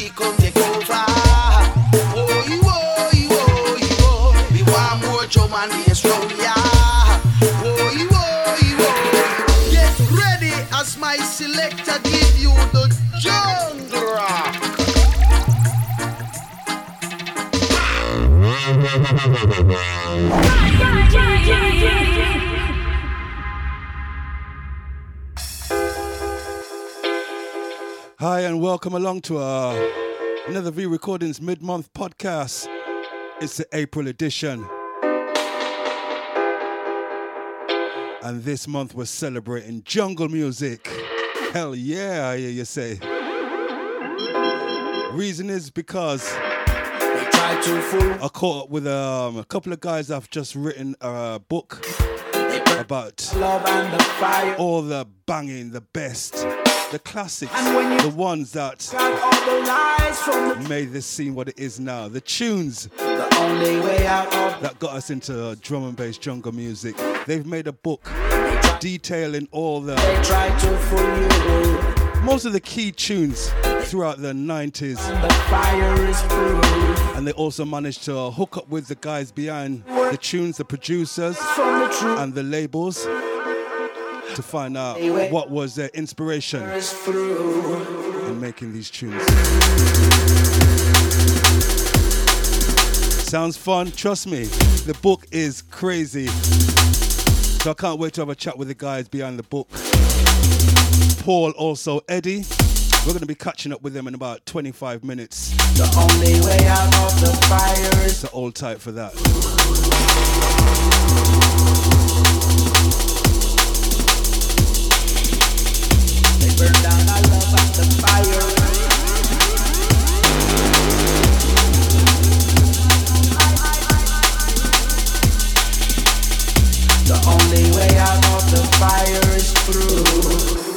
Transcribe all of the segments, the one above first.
DJ welcome along to uh, another V Recordings mid month podcast. It's the April edition. And this month we're celebrating jungle music. Hell yeah, I hear you say. Reason is because They try to fool, I caught up with um, a couple of guys I've just written a book about love and the fire. all the banging, the best, the classics, And when you- the ones that the lies from the, made this scene what it is now, the tunes the only way out of that got us into drum and bass jungle music. They've made a book detailing all the they to fool you. most of the key tunes throughout the 90s And the and they also managed to hook up with the guys behind the tunes, the producers the and the labels to find out what was their inspiration in making these tunes. Sounds fun, trust me. The book is crazy. So I can't wait to have a chat with the guys behind the book. Paul, also Eddie. We're going to be catching up with them in about 25 minutes. The only way out of the fire is So hold tight for that. The only way out of the fire is through.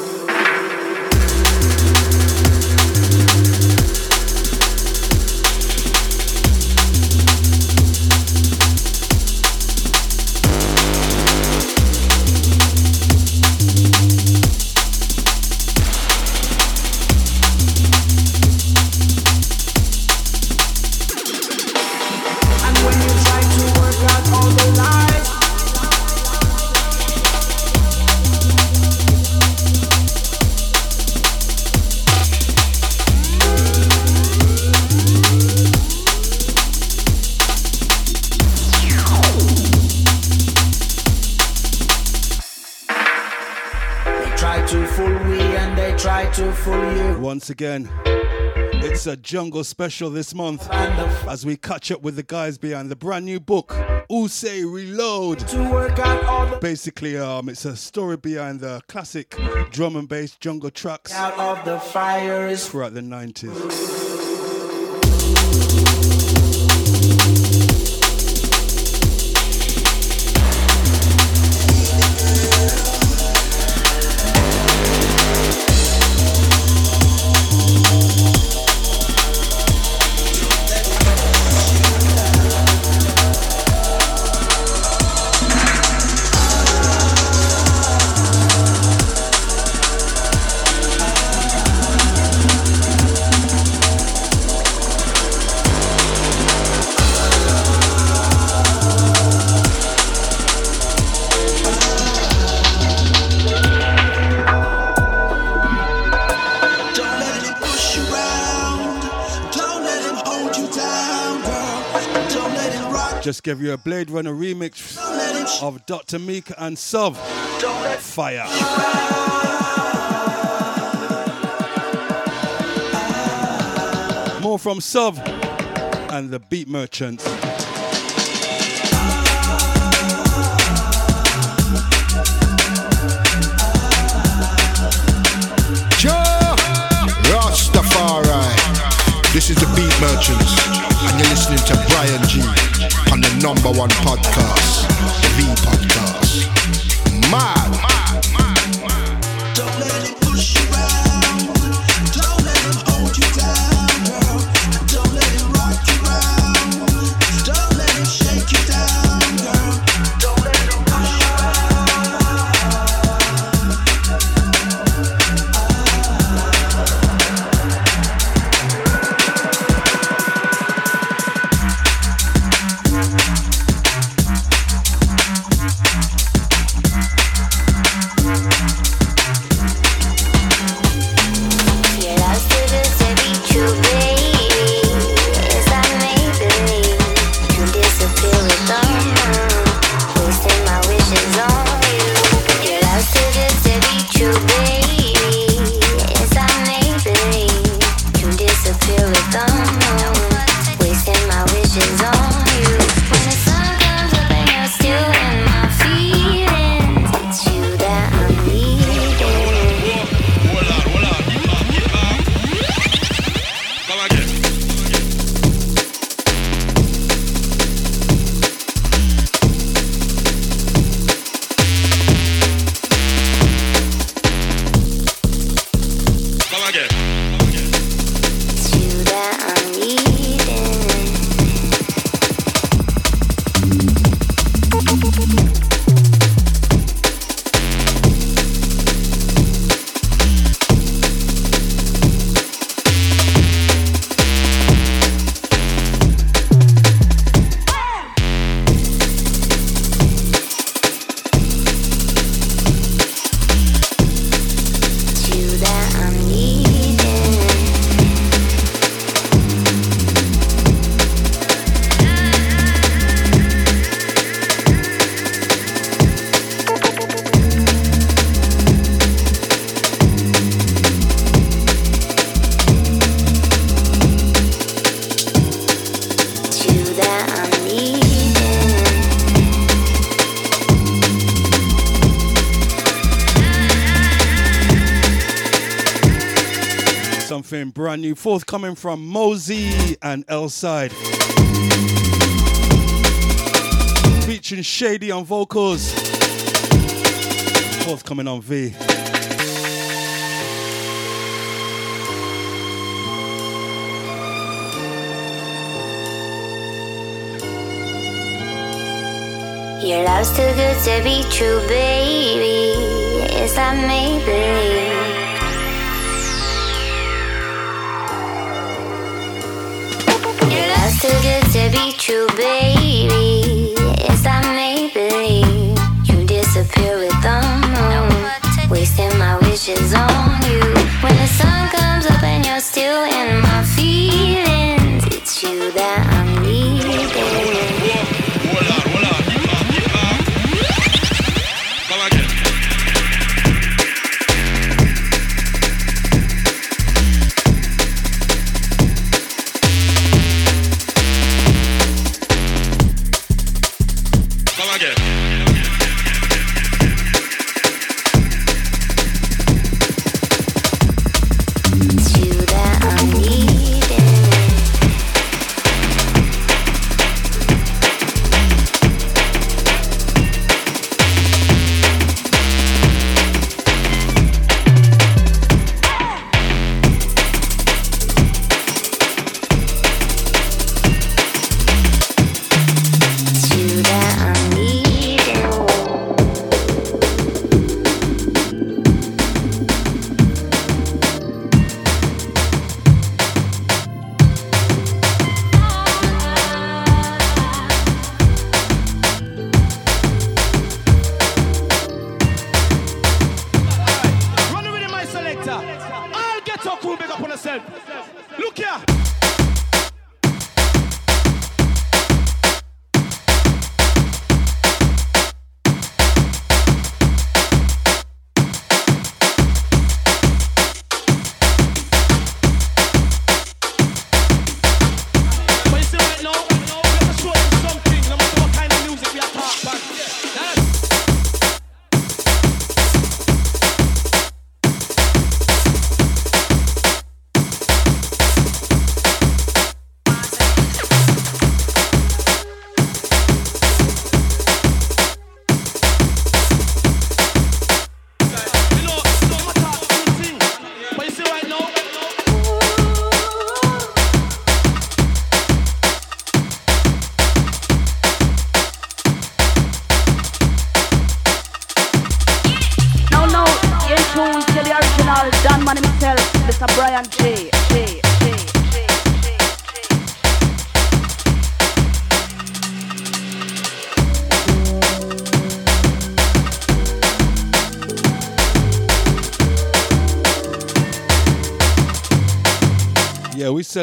Once again, it's a jungle special this month as we catch up with the guys behind the brand new book, Who Say Reload. to work out all the Basically, um, it's a story behind the classic drum and bass jungle tracks out of the fire throughout the 90s. Give you a Bladerunner remix of Dr. Meaker and Suv. Fire. More from Suv and the Beat Merchants. Rastafari. This is the Beat Merchants, and you're listening to Bryan Gee on the number one podcast, the Podcast. Mad. Brand new forthcoming from Mozey and L-Side. Featuring Shady on vocals. Forthcoming on V. Your love's too good to be true, baby. It's like Maybelline. Your good to be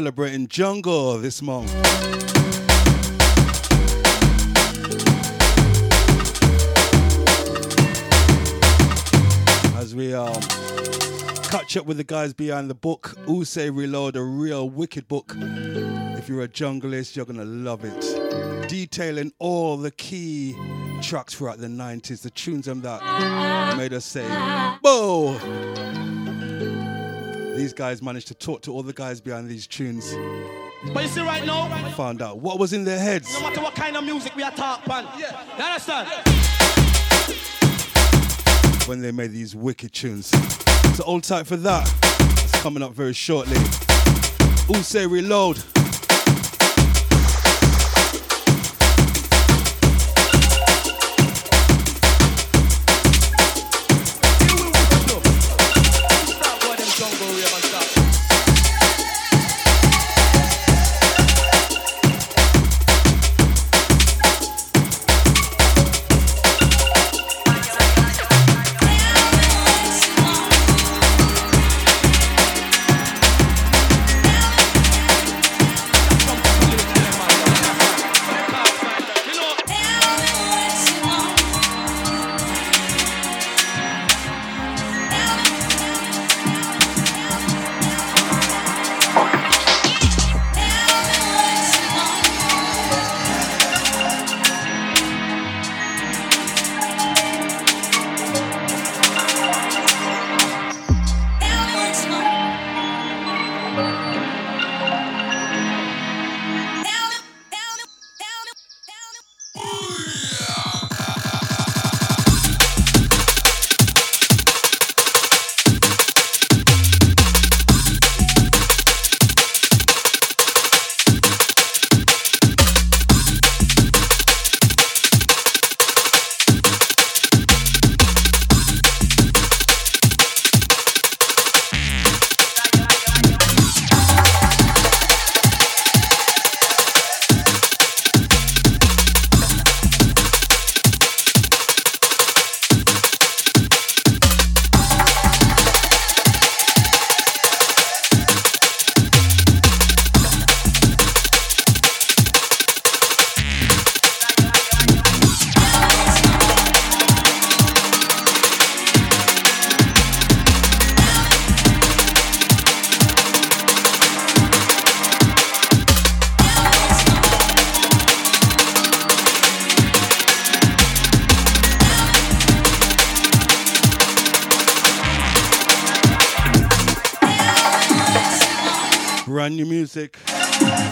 celebrating Jungle this month. As we um catch up with the guys behind the book, Who Say Reload, a real wicked book. If you're a junglist, you're gonna love it. Detailing all the key tracks throughout the 90s, the tunes them that made us say, Whoa! These guys managed to talk to all the guys behind these tunes, but you see right now, found out what was in their heads. no matter what kind of music we are talking. Yeah. You understand? when they made these wicked tunes. So hold tight for that. It's coming up very shortly. Who Say Reload.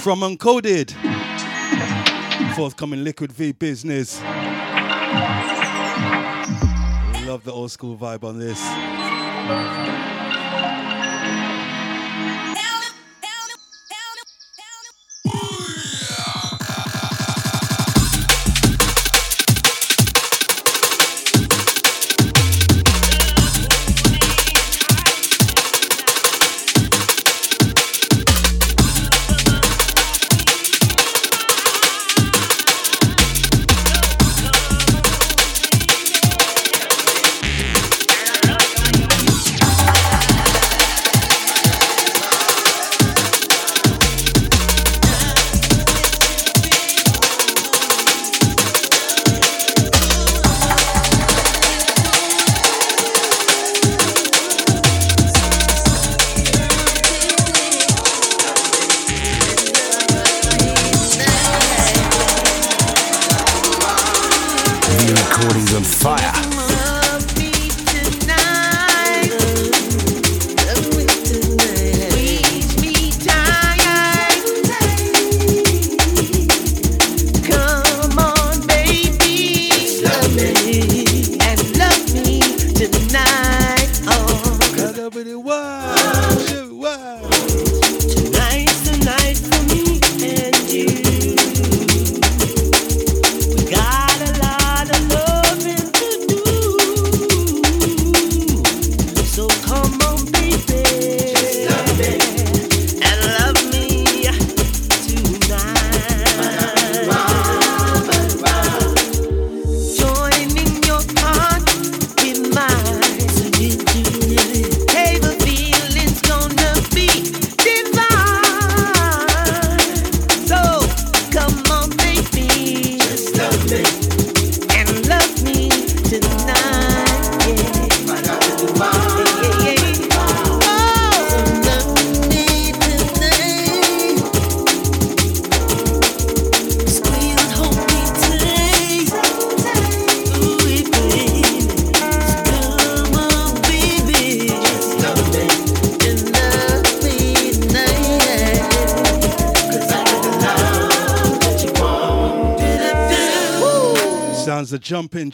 from Unkoded. Forthcoming Liquid V business. Love the old school vibe on this.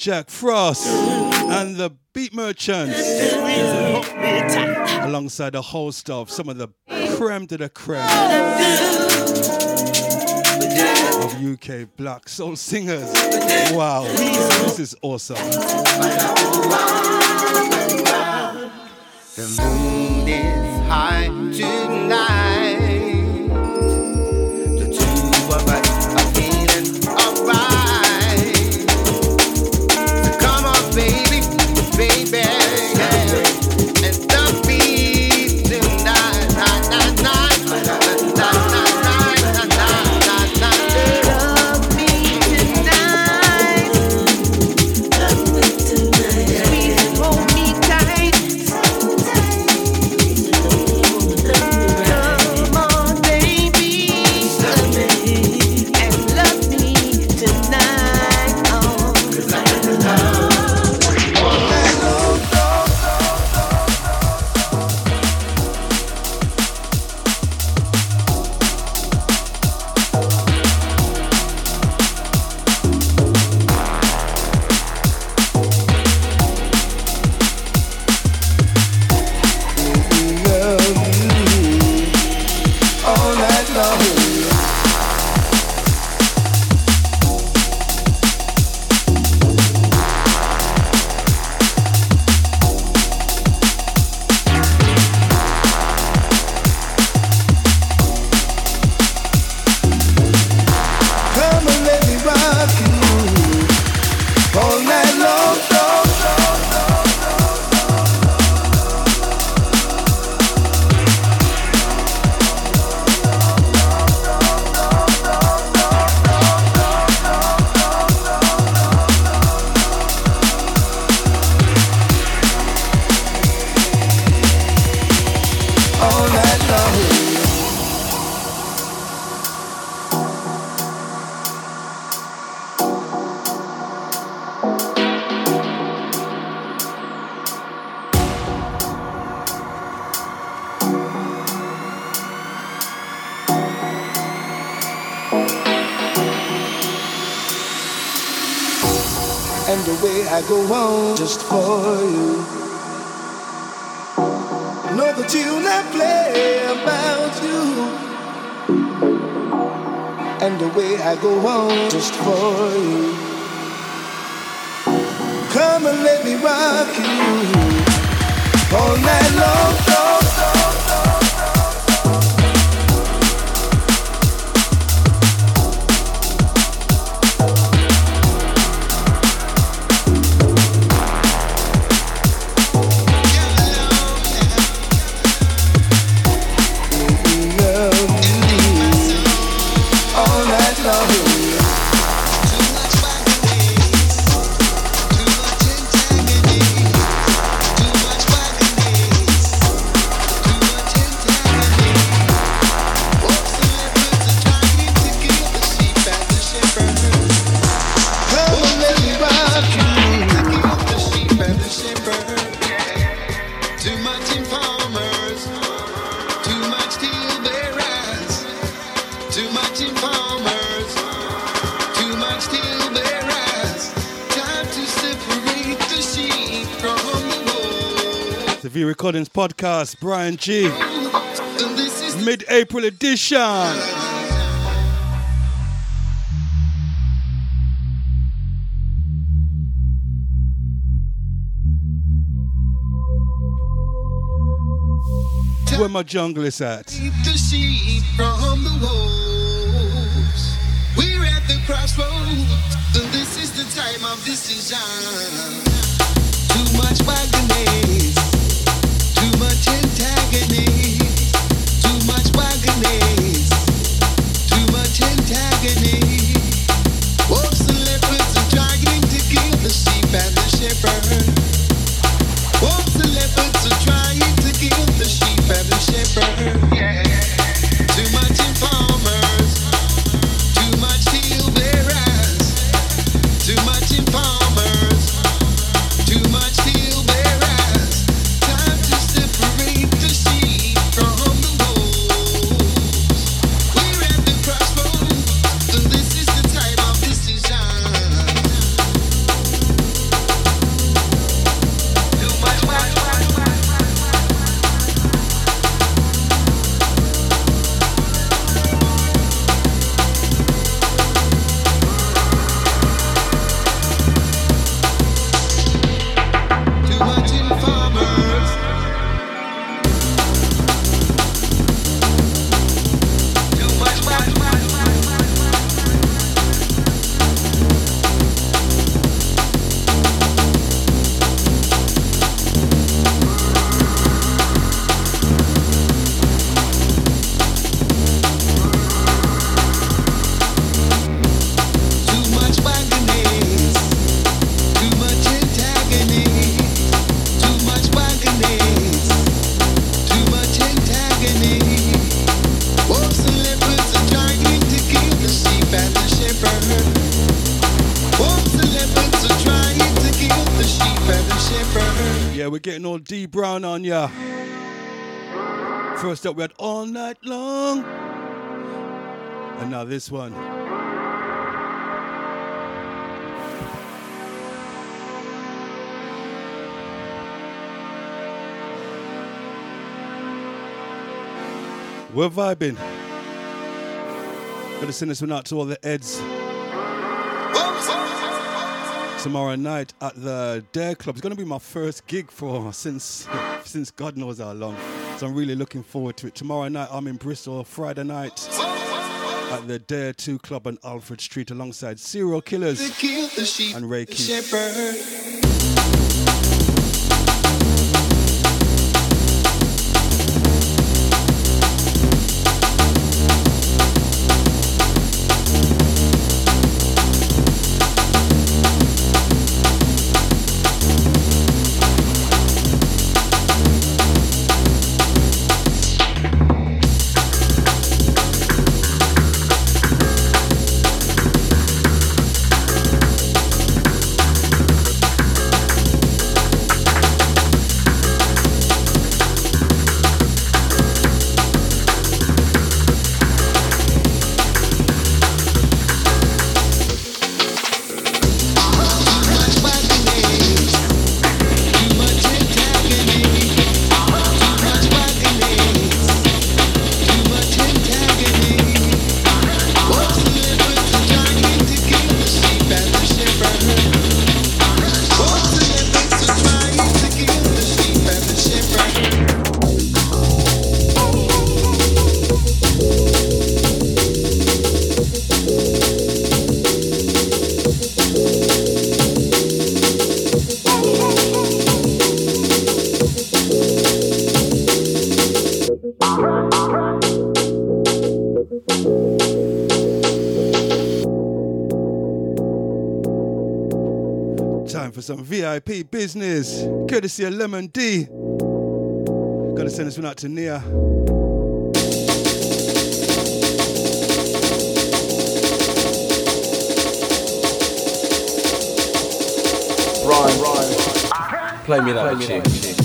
Jack Frost and the Beat Merchants. Alongside the whole of some of the creme de la creme of UK black soul singers. Wow, this is awesome. The moon is high tonight. I go on just for you. Know the tune I play about you, and the way I go on just for you. Come and let me rock you all night long. All podcast, Bryan Gee. Mid April edition. Where my jungle is at. the sheep from the wolves. We're at the crossroads, and this is the time of decision. Too much wagonage, too much antagonist, we're getting all D Brown on ya. First up, we had All Night Long. And now this one. We're vibing. Gonna send this one out to all the Eds tomorrow night at the Dare Club. It's gonna be my first gig for since since God knows how long. So I'm really looking forward to it. Tomorrow night I'm in Bristol. Friday night at the Dare 2 Club on Alfred Street alongside Serial Killers To kill the sheep and Ray Keith. business. Courtesy of Lemon D. Gonna send this one out to Nia. Ryan, Ryan. Play me that, Play me that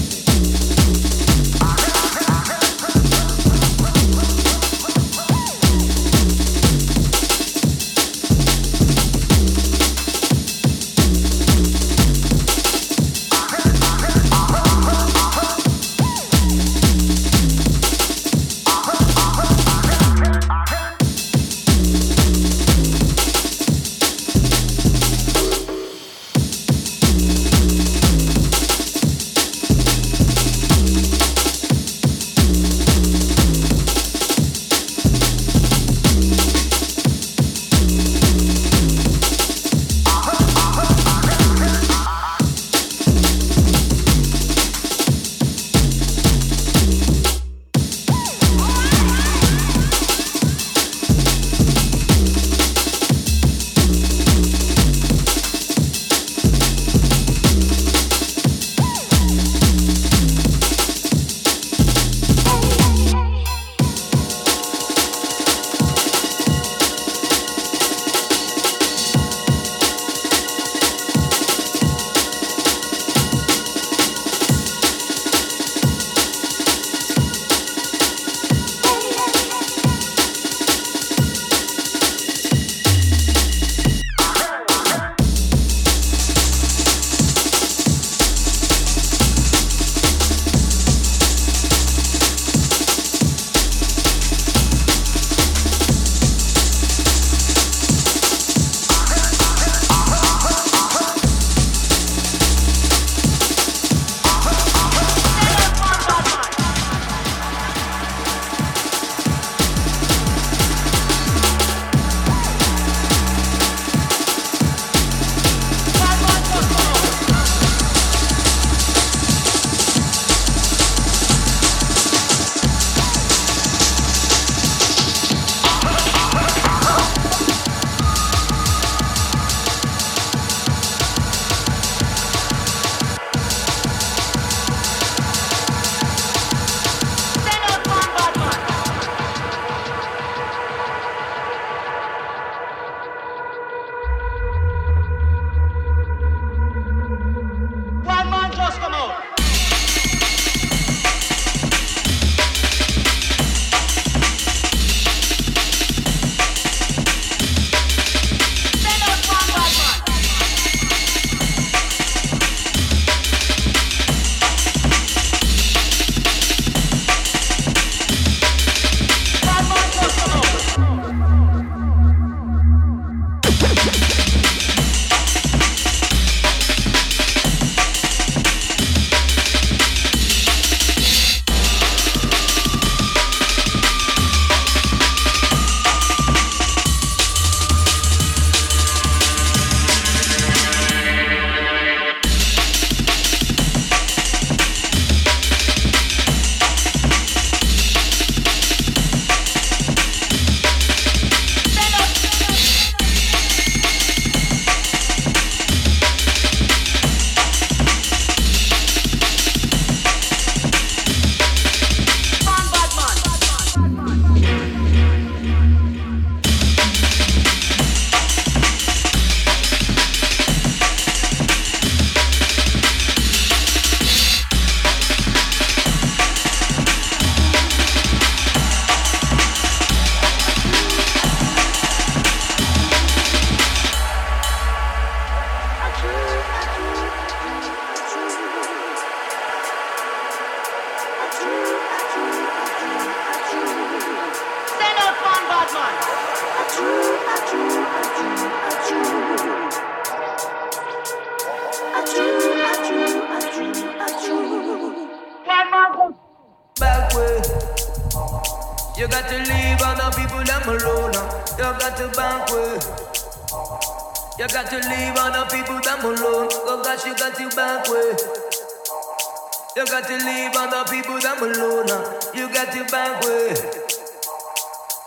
got to.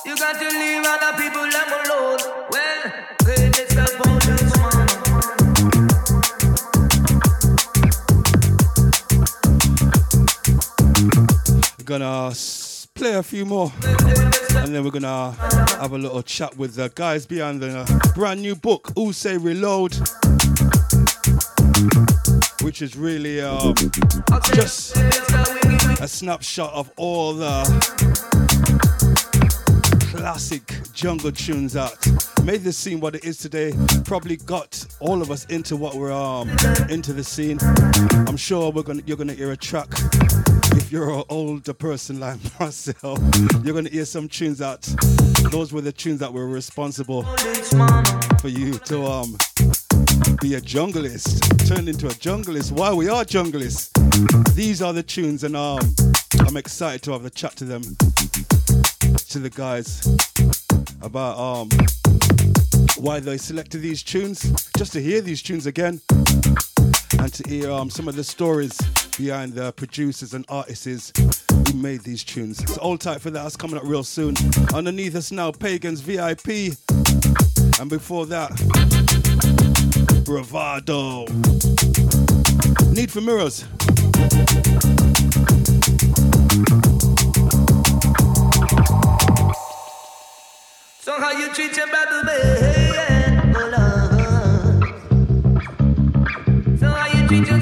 You got to leave other people alone. Well. We're gonna play a few more and then we're gonna have a little chat with the guys behind the brand new book Also say reload which is really um, just a snapshot of all the classic jungle tunes out. Made the scene what it is today. Probably got all of us into what we're um into the scene. I'm sure we're gonna you're gonna hear a track. If you're an older person like myself, you're gonna hear some tunes out. Those were the tunes that were responsible for you to um be a junglist, turned into a junglist. Why we are junglists. These are the tunes, and um, I'm excited to have a chat to them, to the guys, about um why they selected these tunes, just to hear these tunes again, and to hear um some of the stories behind the producers and artists who made these tunes. So all tight for that. That's coming up real soon. Underneath us now, Pagans VIP, and before that. Bravado. Need for mirrors. So how you treat your brother, man? Oh. So how you treat your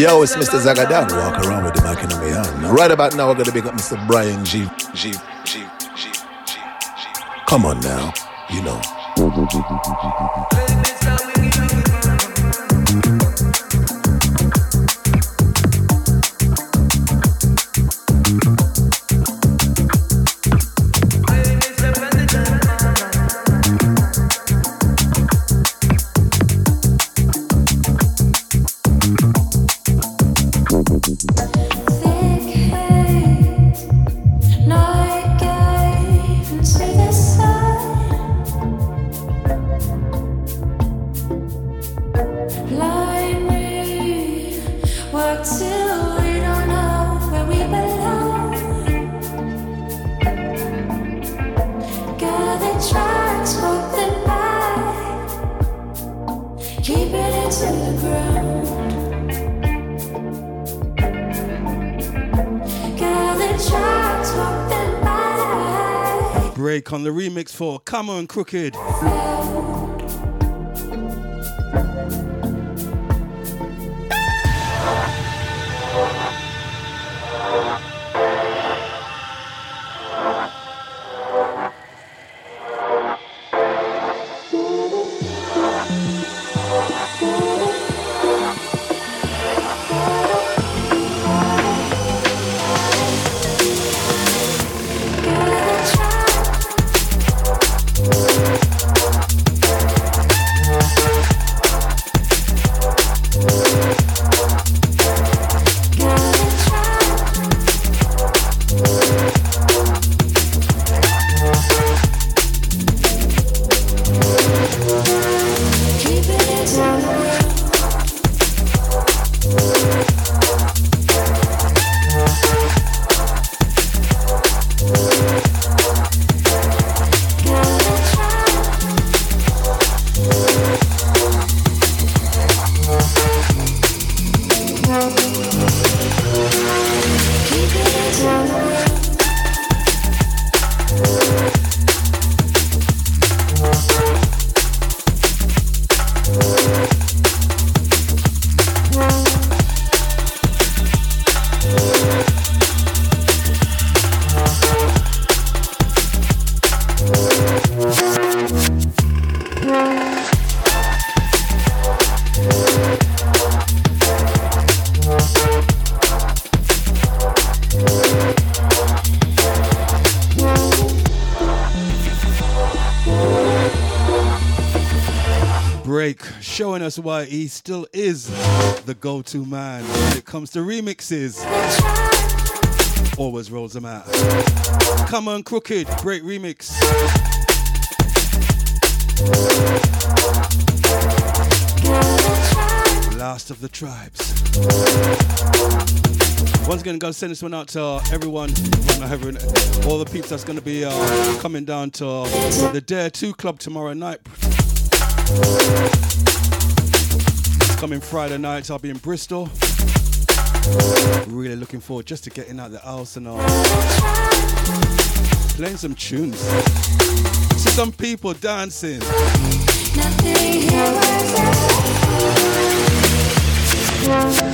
Yo, it's Mr. Zagadan. Walk around with the mic in my hand. Right about now, we're gonna big up Mr. Bryan Gee. G. G. G. G. G. Come on now, you know. Krooked. that's why he still is the go to man when it comes to remixes. Always rolls them out. Come on, Krooked, great remix. Last of the tribes. Once again, gonna send this one out to everyone, all the peeps that's gonna be uh, coming down to the Dare 2 Club tomorrow night. Coming Friday nights, I'll be in Bristol. Really looking forward just to getting out the uh, playing some tunes. See some people dancing. Got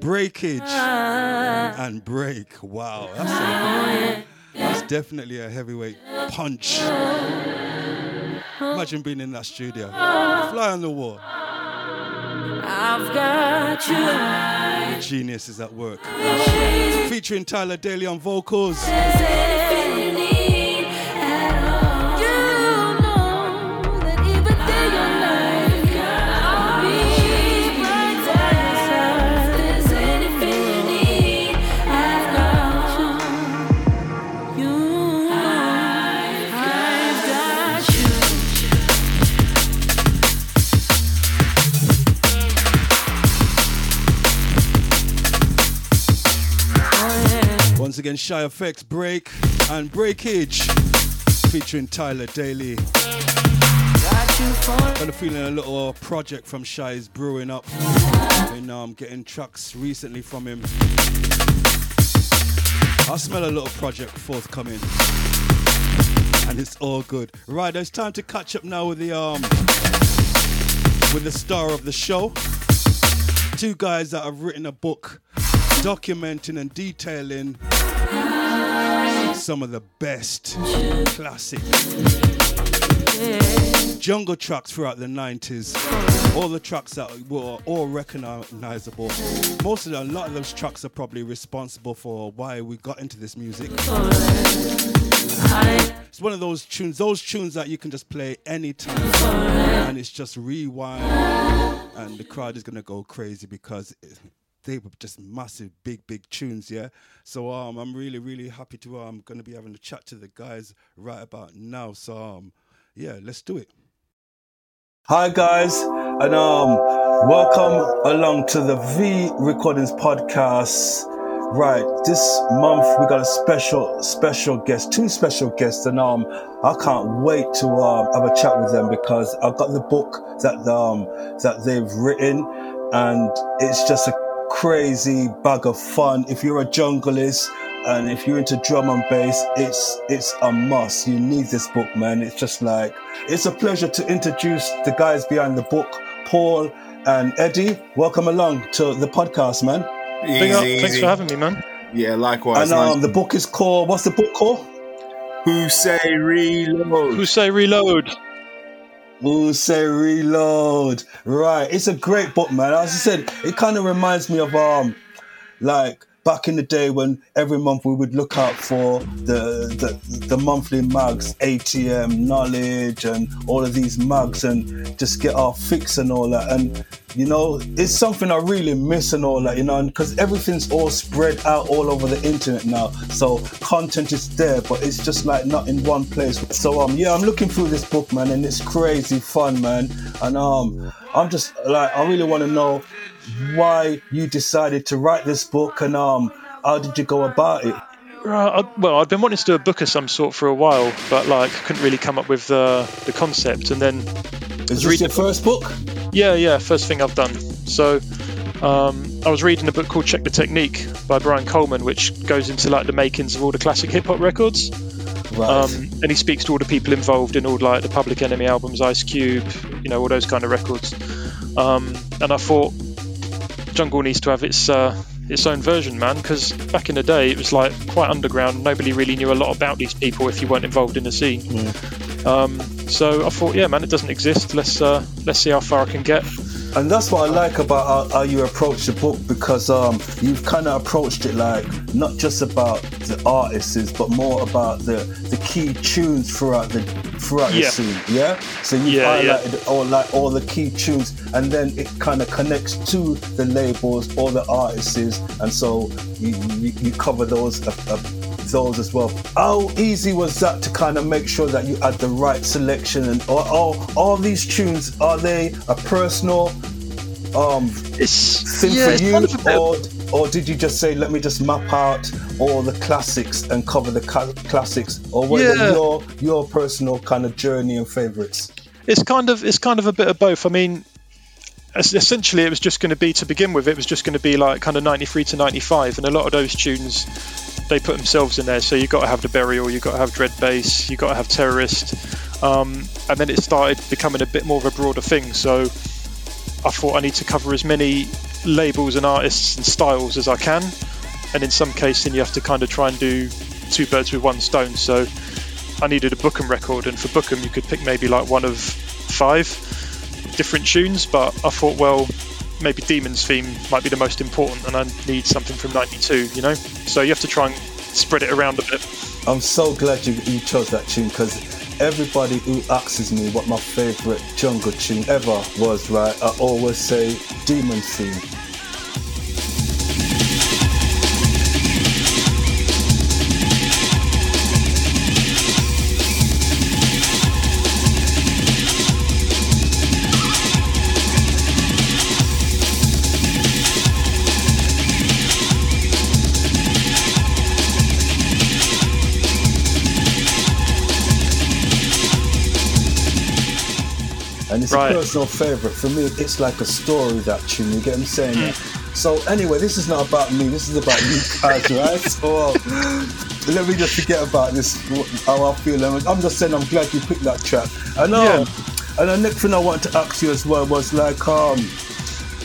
Breakage, ah. and break. Wow, that's, a, ah. that's definitely a heavyweight punch. Imagine being in that studio. Fly on the wall. I've got you. Genius is at work. Featuring Tyler Daley on vocals. Shy FX Break and Breakage. Featuring Tyler Daley. Kind of feeling a little project from Shy is brewing up. You know, I'm getting tracks recently from him. I smell a little project forthcoming. And it's all good. Right, it's time to catch up now with the um with the star of the show. Two guys that have written a book documenting and detailing some of the best classic jungle tracks throughout the 90s. All the tracks that were all recognizable. Most of them, a lot of those tracks are probably responsible for why we got into this music. It's one of those tunes, those tunes that you can just play anytime and it's just rewind and the crowd is gonna go crazy because they were just massive, big, big tunes, yeah. So um, I'm really, really happy to I'm um, gonna be having a chat to the guys right about now. So um, yeah, let's do it. Hi guys, and um, welcome along to the V Recordings podcast. Right, this month we got a special special guest, two special guests, and um, I can't wait to um have a chat with them because I've got the book that um that they've written, and it's just a crazy bag of fun. If you're a junglist and if you're into drum and bass, it's it's a must. You need this book, man. It's just like it's a pleasure to introduce the guys behind the book, Paul and Eddie. Welcome along to the podcast, man. Big up. Thanks for having me, man. Yeah, likewise. And um, the book is called. What's the book called? Who say reload? Who say reload? Who say reload? Right, it's a great book, man. As I said, it kind of reminds me of um, like back in the day when every month we would look out for the the, the monthly mugs, ATM, knowledge, and all of these mugs, and just get our fix and all that. And you know, it's something I really miss and all that, you know, because everything's all spread out all over the internet now. So content is there, but it's just like not in one place. So um, yeah, I'm looking through this book, man, and it's crazy fun, man. And um, I'm just like, I really want to know why you decided to write this book and um, how did you go about it? I, well, I've been wanting to do a book of some sort for a while, but like couldn't really come up with the the concept. And then is this your first book? Yeah, yeah, first thing I've done. So um, I was reading a book called Check the Technique by Brian Coleman, which goes into like the makings of all the classic hip hop records. Right. Um, and he speaks to all the people involved in all like the Public Enemy albums, Ice Cube, you know, all those kind of records. Um, and I thought Jungle needs to have its uh, its own version, man, because back in the day it was like quite underground. Nobody really knew a lot about these people if you weren't involved in the scene. Um, so I thought, yeah, man, it doesn't exist. Let's uh, let's see how far I can get. And that's what I like about how, how you approach the book because um, you've kind of approached it like not just about the artists, but more about the, the key tunes throughout the throughout Yeah. the scene. Yeah. So you Yeah, yeah. highlighted all like all the key tunes, and then it kind of connects to the labels, all the artists, and so you you, you cover those. Uh, uh, those as well. How easy was that to kind of make sure that you had the right selection and all, all, all these tunes are they a personal um thing yeah, for it's you or or did you just say let me just map out all the classics and cover the ca- classics or were they Yeah. your your personal kind of journey and favorites? It's kind of it's kind of a bit of both. I mean, essentially, it was just going to be to begin with. It was just going to be like kind of 93 to 95, and a lot of those tunes they put themselves in there. So you've got to have the burial, you've got to have Dred Bass, you've got to have terrorist, um, and then it started becoming a bit more of a broader thing. So I thought I need to cover as many labels and artists and styles as I can, and in some cases, you have to kind of try and do two birds with one stone. So I needed a Bukem record, and for Bukem, you could pick maybe like one of five different tunes. But I thought, well, maybe Demon's theme might be the most important, and I need something from '92, you know. So you have to try and spread it around a bit. I'm so glad you, you chose that tune because everybody who asks me what my favorite jungle tune ever was, right, I always say Demon Theme. It's Right. a personal favorite for me. It's like a story that tune. You get what I'm saying? So anyway, this is not about me. This is about you guys, right? So let me just forget about this. How I feel. I'm just saying, I'm glad you picked that track. And um, and the next thing I wanted to ask you as well was like, um,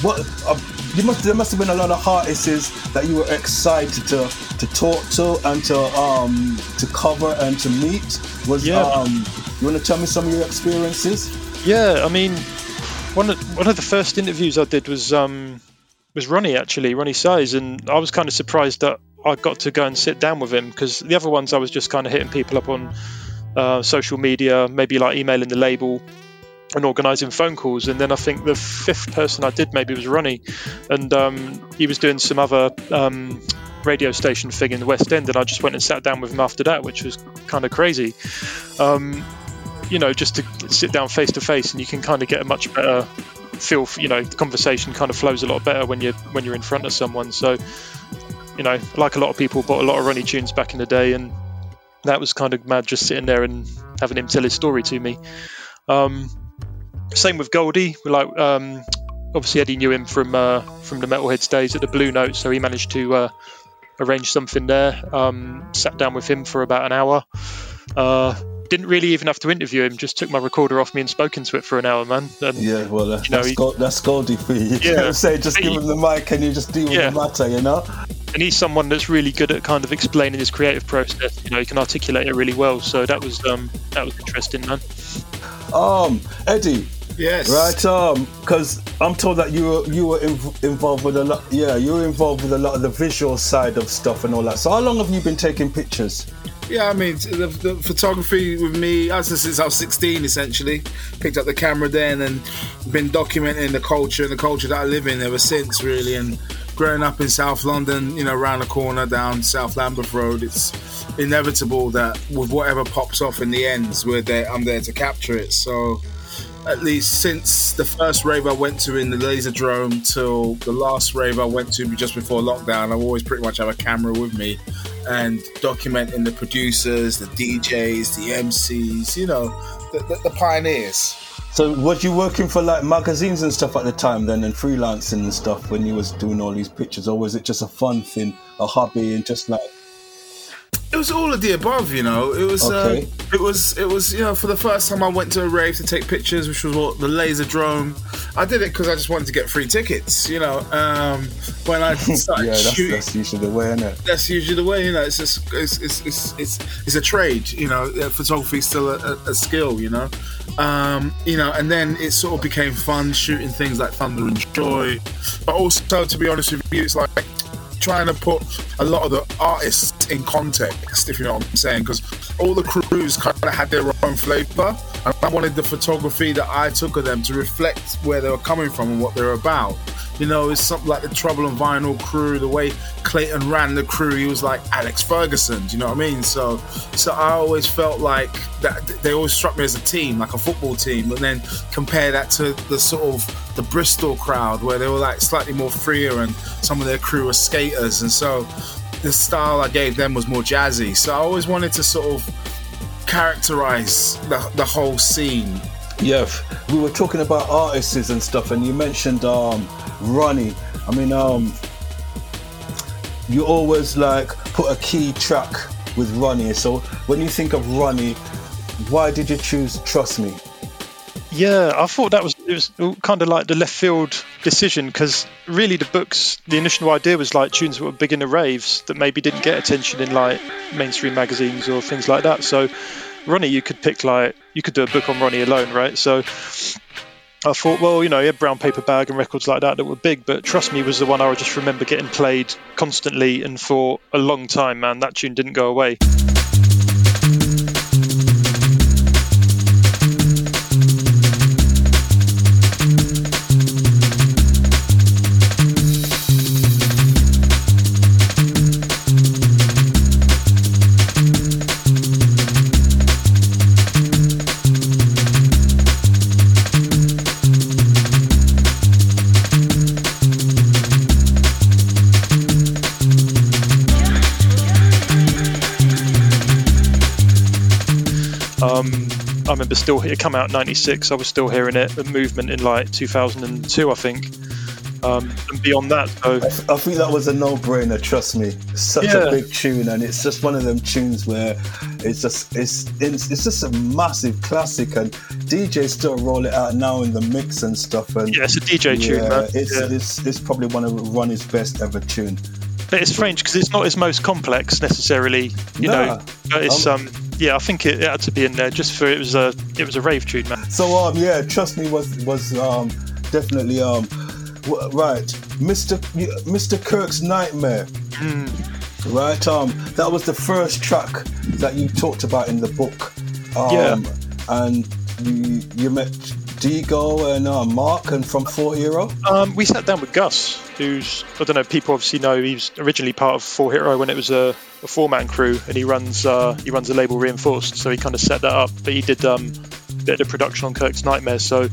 what? Uh, you must there must have been a lot of artists that you were excited to to talk to and to um to cover and to meet. Was Yeah. um, you want to tell me some of your experiences? Yeah, I mean, one of one of the first interviews I did was um, was Roni actually, Roni Size, and I was kind of surprised that I got to go and sit down with him because the other ones I was just kind of hitting people up on uh, social media, maybe like emailing the label and organising phone calls. And then I think the fifth person I did maybe was Roni, and um, he was doing some other um, radio station thing in the West End, and I just went and sat down with him after that, which was kind of crazy. Um, you know, just to sit down face to face, and you can kind of get a much better feel. For, you know, conversation kind of flows a lot better when you're when you're in front of someone. So you know, like a lot of people, bought a lot of Roni tunes back in the day, and that was kind of mad just sitting there and having him tell his story to me. Um, same with Goldie. we Like, um, obviously Eddie knew him from uh, from the Metalheads days at the Blue Note, so he managed to uh, arrange something there. Um, sat down with him for about an hour. Uh, didn't really even have to interview him. Just took my recorder off me and spoke into it for an hour, man. And, Yeah, well, that's, you know, that's, he- Gold, that's Goldie for you. You Yeah. know what Just give he- him the mic and you just deal with Yeah. the matter, you know? and he's someone that's really good at kind of explaining his creative process. You know, he can articulate it really well. So that was um, that was interesting, man. Um, Eddie. Yes. Right, um, because I'm told that you were you were inv- involved with a lot. Yeah, you were involved with a lot of the visual side of stuff and all that. So how long have you been taking pictures? Yeah, I mean, the, the photography with me, as since I was 16, essentially. Picked up the camera then and been documenting the culture and the culture that I live in ever since, really. And growing up in South London, you know, around the corner down South Lambeth Road, it's inevitable that with whatever pops off in the ends, we're there, I'm there to capture it. So at least since the first rave I went to in the Laser Laserdrome till the last rave I went to just before lockdown, I've always pretty much have a camera with me and documenting the producers, the DJs, the MCs, you know, the, the, the pioneers. So was you working for like magazines and stuff at the time then, and freelancing and stuff when you was doing all these pictures, or was it just a fun thing, a hobby, and just like It was all of the above, you know. It was, Okay. uh, it was, it was, you know, for the first time I went to a rave to take pictures, which was what the Laserdrome. I did it because I just wanted to get free tickets, you know. Um, when I started yeah, that's, shooting, that's usually the way, isn't it? that's usually the way you know it's just it's it's it's it's, it's a trade you know Uh, photography is still a, a, a skill you know um, you know and then it sort of became fun shooting things like thunder and joy but also to be honest with you it's like trying to put a lot of the artists in context if you know what i'm saying because all the crews kind of had their own flavor i wanted the photography that i took of them to reflect where they were coming from and what they're about you know, it's something like the Trouble on Vinyl crew, the way Clayton ran the crew, he was like Alex Ferguson, do you know what I mean? So so I always felt like that they always struck me as a team, like a football team, but then compare that to the sort of the Bristol crowd where they were like slightly more freer and some of their crew were skaters and so the style I gave them was more jazzy. So I always wanted to sort of characterize the, the whole scene Yeah, we were talking about artists and stuff, and you mentioned um, Roni. I mean, um, you always like put a key track with Roni. So when you think of Roni, why did you choose Trust Me? Yeah, I thought that was it was kind of like the left field decision because really the books, the initial idea was like tunes that were big in the raves that maybe didn't get attention in like mainstream magazines or things like that. So Roni, you could pick like you could do a book on Roni alone, right? So I thought, well, you know, he had brown paper bag and records like that that were big, but Trust Me was the one I just remember getting played constantly and for a long time, man. That tune didn't go away. I remember still it come out in '96. I was still hearing it, the movement in like 2002, I think. Um, and beyond that, so I think that was a no-brainer. Trust me, such Yeah. a big tune, and it's just one of them tunes where it's just it's it's, it's just a massive classic, and DJs still roll it out now in the mix and stuff. And Yeah, it's a DJ tune, yeah, man. It's, Yeah. it's it's probably one of Roni's best ever tune. But it's strange because it's not his most complex necessarily, you Nah. know. But it's um, yeah, I think it, it had to be in there just for it was a it was a rave tune, man. So um yeah, trust me was was um definitely um w- right, Mr. Mr. Kirk's Nightmare. Right, um that was the first track that you talked about in the book. Um, Yeah. and you you met Dego and uh, Mark and from Four Hero. Um, we sat down with Gus, who's I don't know. People obviously know he was originally part of Four Hero when it was a, a four-man crew, and he runs uh, he runs a label Reinforced, so he kind of set that up. But he did um, a bit of production on Kirk's Nightmare, so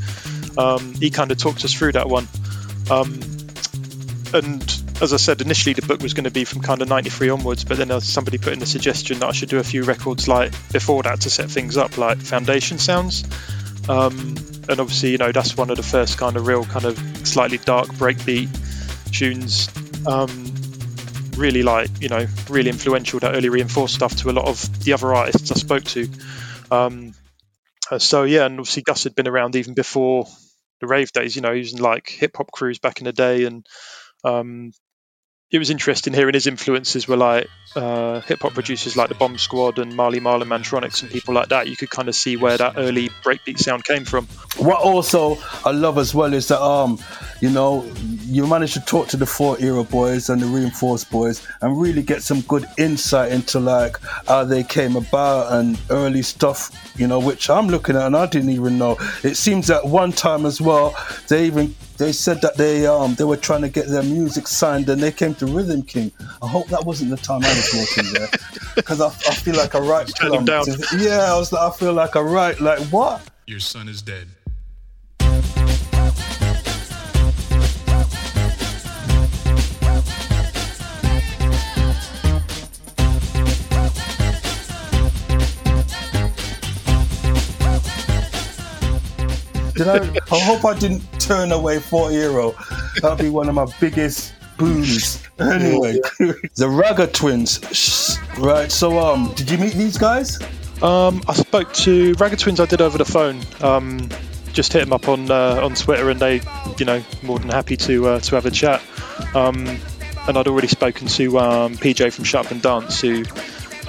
um, he kind of talked us through that one. Um, and as I said, initially the book was going to be from kind of '93 onwards, but then uh, somebody put in the suggestion that I should do a few records like before that to set things up, like Foundation Sounds. Um, and obviously, you know, that's one of the first kind of real kind of slightly dark breakbeat tunes. Um, really like, you know, really influential. That early reinforced stuff to a lot of the other artists I spoke to. Um, uh, so yeah, and obviously Gus had been around even before the rave days. You know, he was in like hip hop crews back in the day, and um, it was interesting hearing his influences were like uh, hip hop producers like the Bomb Squad and Marley Marl and Mantronix and people like that. You could kind of see where that early breakbeat sound came from. What also I love as well is that um, you know, you managed to talk to the Four Hero boys and the reinforced boys and really get some good insight into like how they came about and early stuff, you know, which I'm looking at and I didn't even know. It seems that one time as well, they even they said that they um they were trying to get their music signed and they came to Rhythm King. I hope that wasn't the time I was working there because I, I feel like a right Turn down. Yeah, I was like, I feel like a right like what? Your son is dead. Did I? I hope I didn't turn away Four Hero. That'd be one of my biggest boons. Anyway, the Ragga Twins. Right. So, um, did you meet these guys? Um, I spoke to Ragga Twins. I did over the phone. Um, just hit them up on uh, on Twitter, and they, you know, more than happy to uh, to have a chat. Um, and I'd already spoken to um, PJ from Shut Up and Dance, who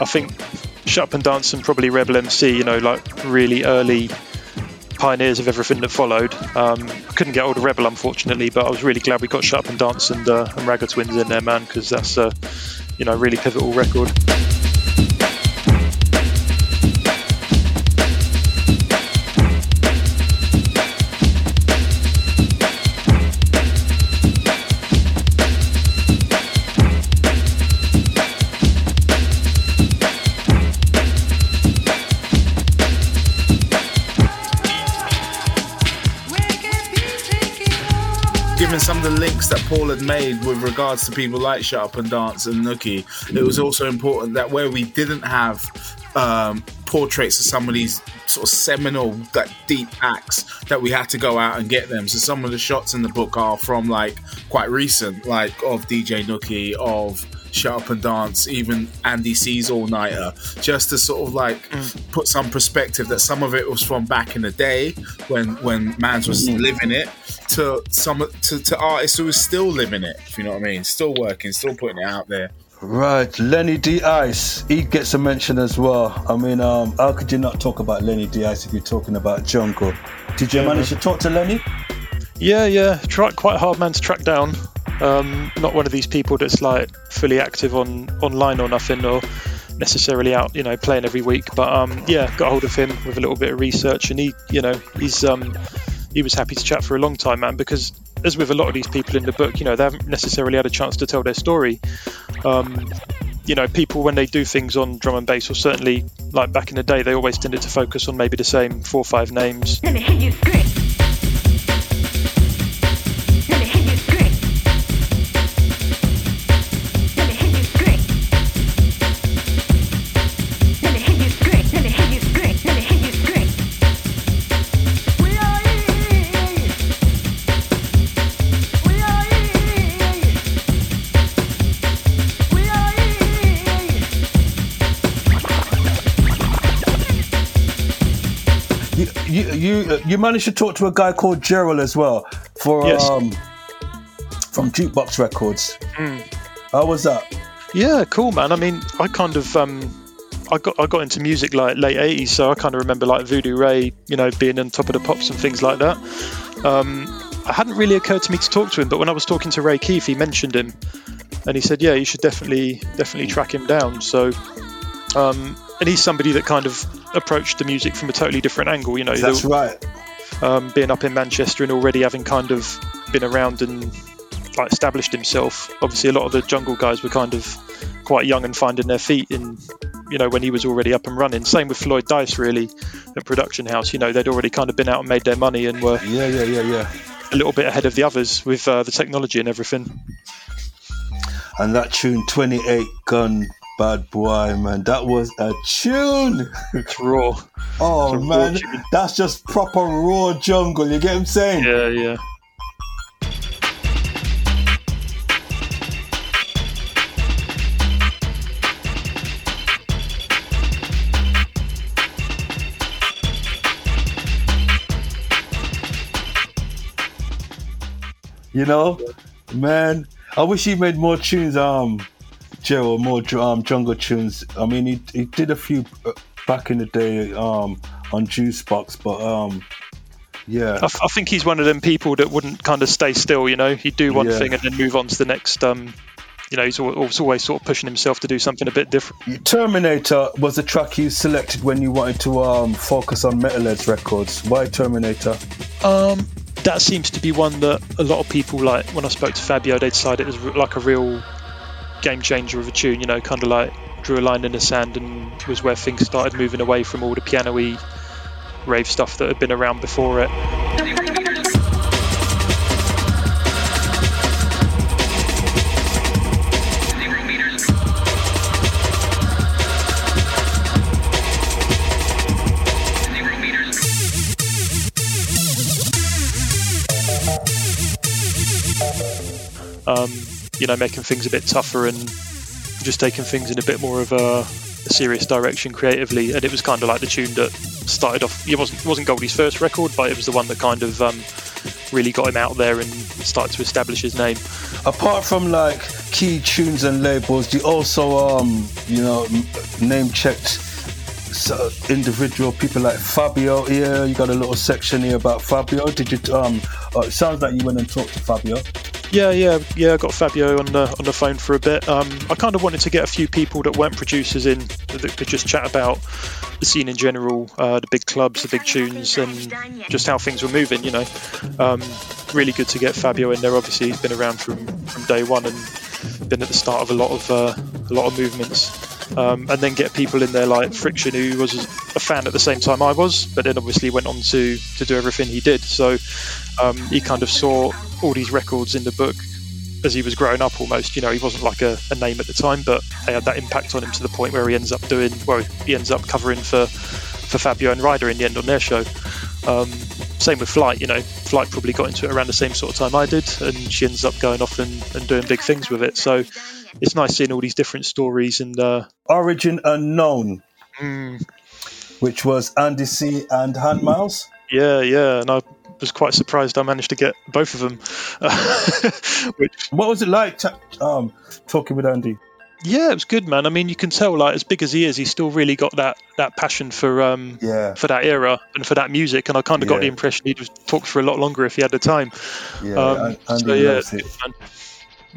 I think Shut Up and Dance and probably Rebel MC, you know, like really early pioneers of everything that followed. Um, couldn't get hold of Rebel, unfortunately, but I was really glad we got Shut Up and Dance and, uh, and Ragga Twins in there, man, because that's a, you know, really pivotal record. Paul had made with regards to people like Shut Up and Dance and Nookie, it was also important that where we didn't have um, portraits of some of these sort of seminal, that deep acts, that we had to go out and get them. So some of the shots in the book are from like quite recent, like of DJ Nookie, of Shut Up and Dance, even Andy C's All Nighter, just to sort of like put some perspective that some of it was from back in the day when when Mans was living it, to some to, to artists who are still living it. If you know what I mean, still working, still putting it out there. Right, Lenny De Ice. He gets a mention as well. I mean, um, how could you not talk about Lenny De Ice if you're talking about Jungle? Did you Yeah, manage to talk to Lenny? Yeah, yeah, try, quite a hard man to track down. Um, not one of these people that's like fully active on online or nothing, or necessarily out, you know, playing every week. But um, yeah, got hold of him with a little bit of research, and he, you know, he's um, he was happy to chat for a long time, man. Because as with a lot of these people in the book, you know, they haven't necessarily had a chance to tell their story. Um, you know, people when they do things on drum and bass, or certainly like back in the day, they always tended to focus on maybe the same four or five names. Let me you. You you, managed to talk to a guy called Gerald as well for Yes. um from Jukebox Records. Mm. How was that? Yeah, cool, man. I mean, I kind of um, I got I got into music like late '80s, so I kind of remember like Voodoo Ray, you know, being on top of the pops and things like that. Um, it hadn't really occurred to me to talk to him, but when I was talking to Ray Keith, he mentioned him, and he said, "Yeah, you should definitely definitely track him down." So, um, and he's somebody that kind of approached the music from a totally different angle. You know, That's the- right. um, being up in Manchester and already having kind of been around and like established himself. Obviously, a lot of the jungle guys were kind of quite young and finding their feet in, you know, when he was already up and running. Same with Floyd Dice, really, at Production House. You know, they'd already kind of been out and made their money and were yeah, yeah, yeah, yeah, a little bit ahead of the others with uh, the technology and everything. and that tune 28 gun bad boy man. That was a tune. It's raw. Oh It's a raw man. that's just proper raw jungle. You get what i'm saying? Yeah yeah. You know man i wish he made more tunes um Joe, more um, jungle tunes i mean he, he did a few uh, back in the day um on juice box but um yeah I, I think he's one of them people that wouldn't kind of stay still. You know, he'd do one Yeah. thing and then move on to the next. Um, you know, he's always, always sort of pushing himself to do something a bit different. Terminator was the track you selected when you wanted to um, focus on Metalheads records. Why Terminator? Um, that seems to be one that a lot of people like. When I spoke to Fabio, they decided it was like a real game changer of a tune. You know, kind of like drew a line in the sand and was where things started moving away from all the piano-y rave stuff that had been around before it. um, you know, making things a bit tougher and just taking things in a bit more of a, a serious direction creatively. And it was kind of like the tune that started off. It wasn't it wasn't Goldie's first record, but it was the one that kind of um, really got him out there and started to establish his name. Apart from like key tunes and labels, you also um, you know name checked so individual people like Fabio. Yeah, you got a little section here about Fabio. Did you? Um, oh, it sounds like you went and talked to Fabio. Yeah, yeah, yeah. I got Fabio on the on the phone for a bit. Um, I kind of wanted to get a few people that weren't producers in that could just chat about the scene in general, uh, the big clubs, the big tunes, and just how things were moving. You know, um, really good to get Fabio in there. Obviously, he's been around from from day one and been at the start of a lot of uh, a lot of movements. Um, and then get people in there like Friction, who was a fan at the same time I was, but then obviously went on to to do everything he did. So um, he kind of saw all these records in the book as he was growing up almost. You know, he wasn't like a, a name at the time, but they had that impact on him to the point where he ends up doing, well, he ends up covering for, for Fabio and Ryder in the end on their show. Um, same with Flight, you know, Flight probably got into it around the same sort of time I did, and she ends up going off and, and doing big things with it. So it's nice seeing all these different stories and. Uh, Origin Unknown, mm, which was Andy C and Ant Miles. yeah, yeah, and I was quite surprised I managed to get both of them. Which, what was it like um, talking with Andy? Yeah, it was good, man. I mean, you can tell, like, as big as he is, he's still really got that that passion for um Yeah. for that era and for that music. And I kind of got the impression he'd have talked for a lot longer if he had the time. Yeah, um, so yeah, it's it.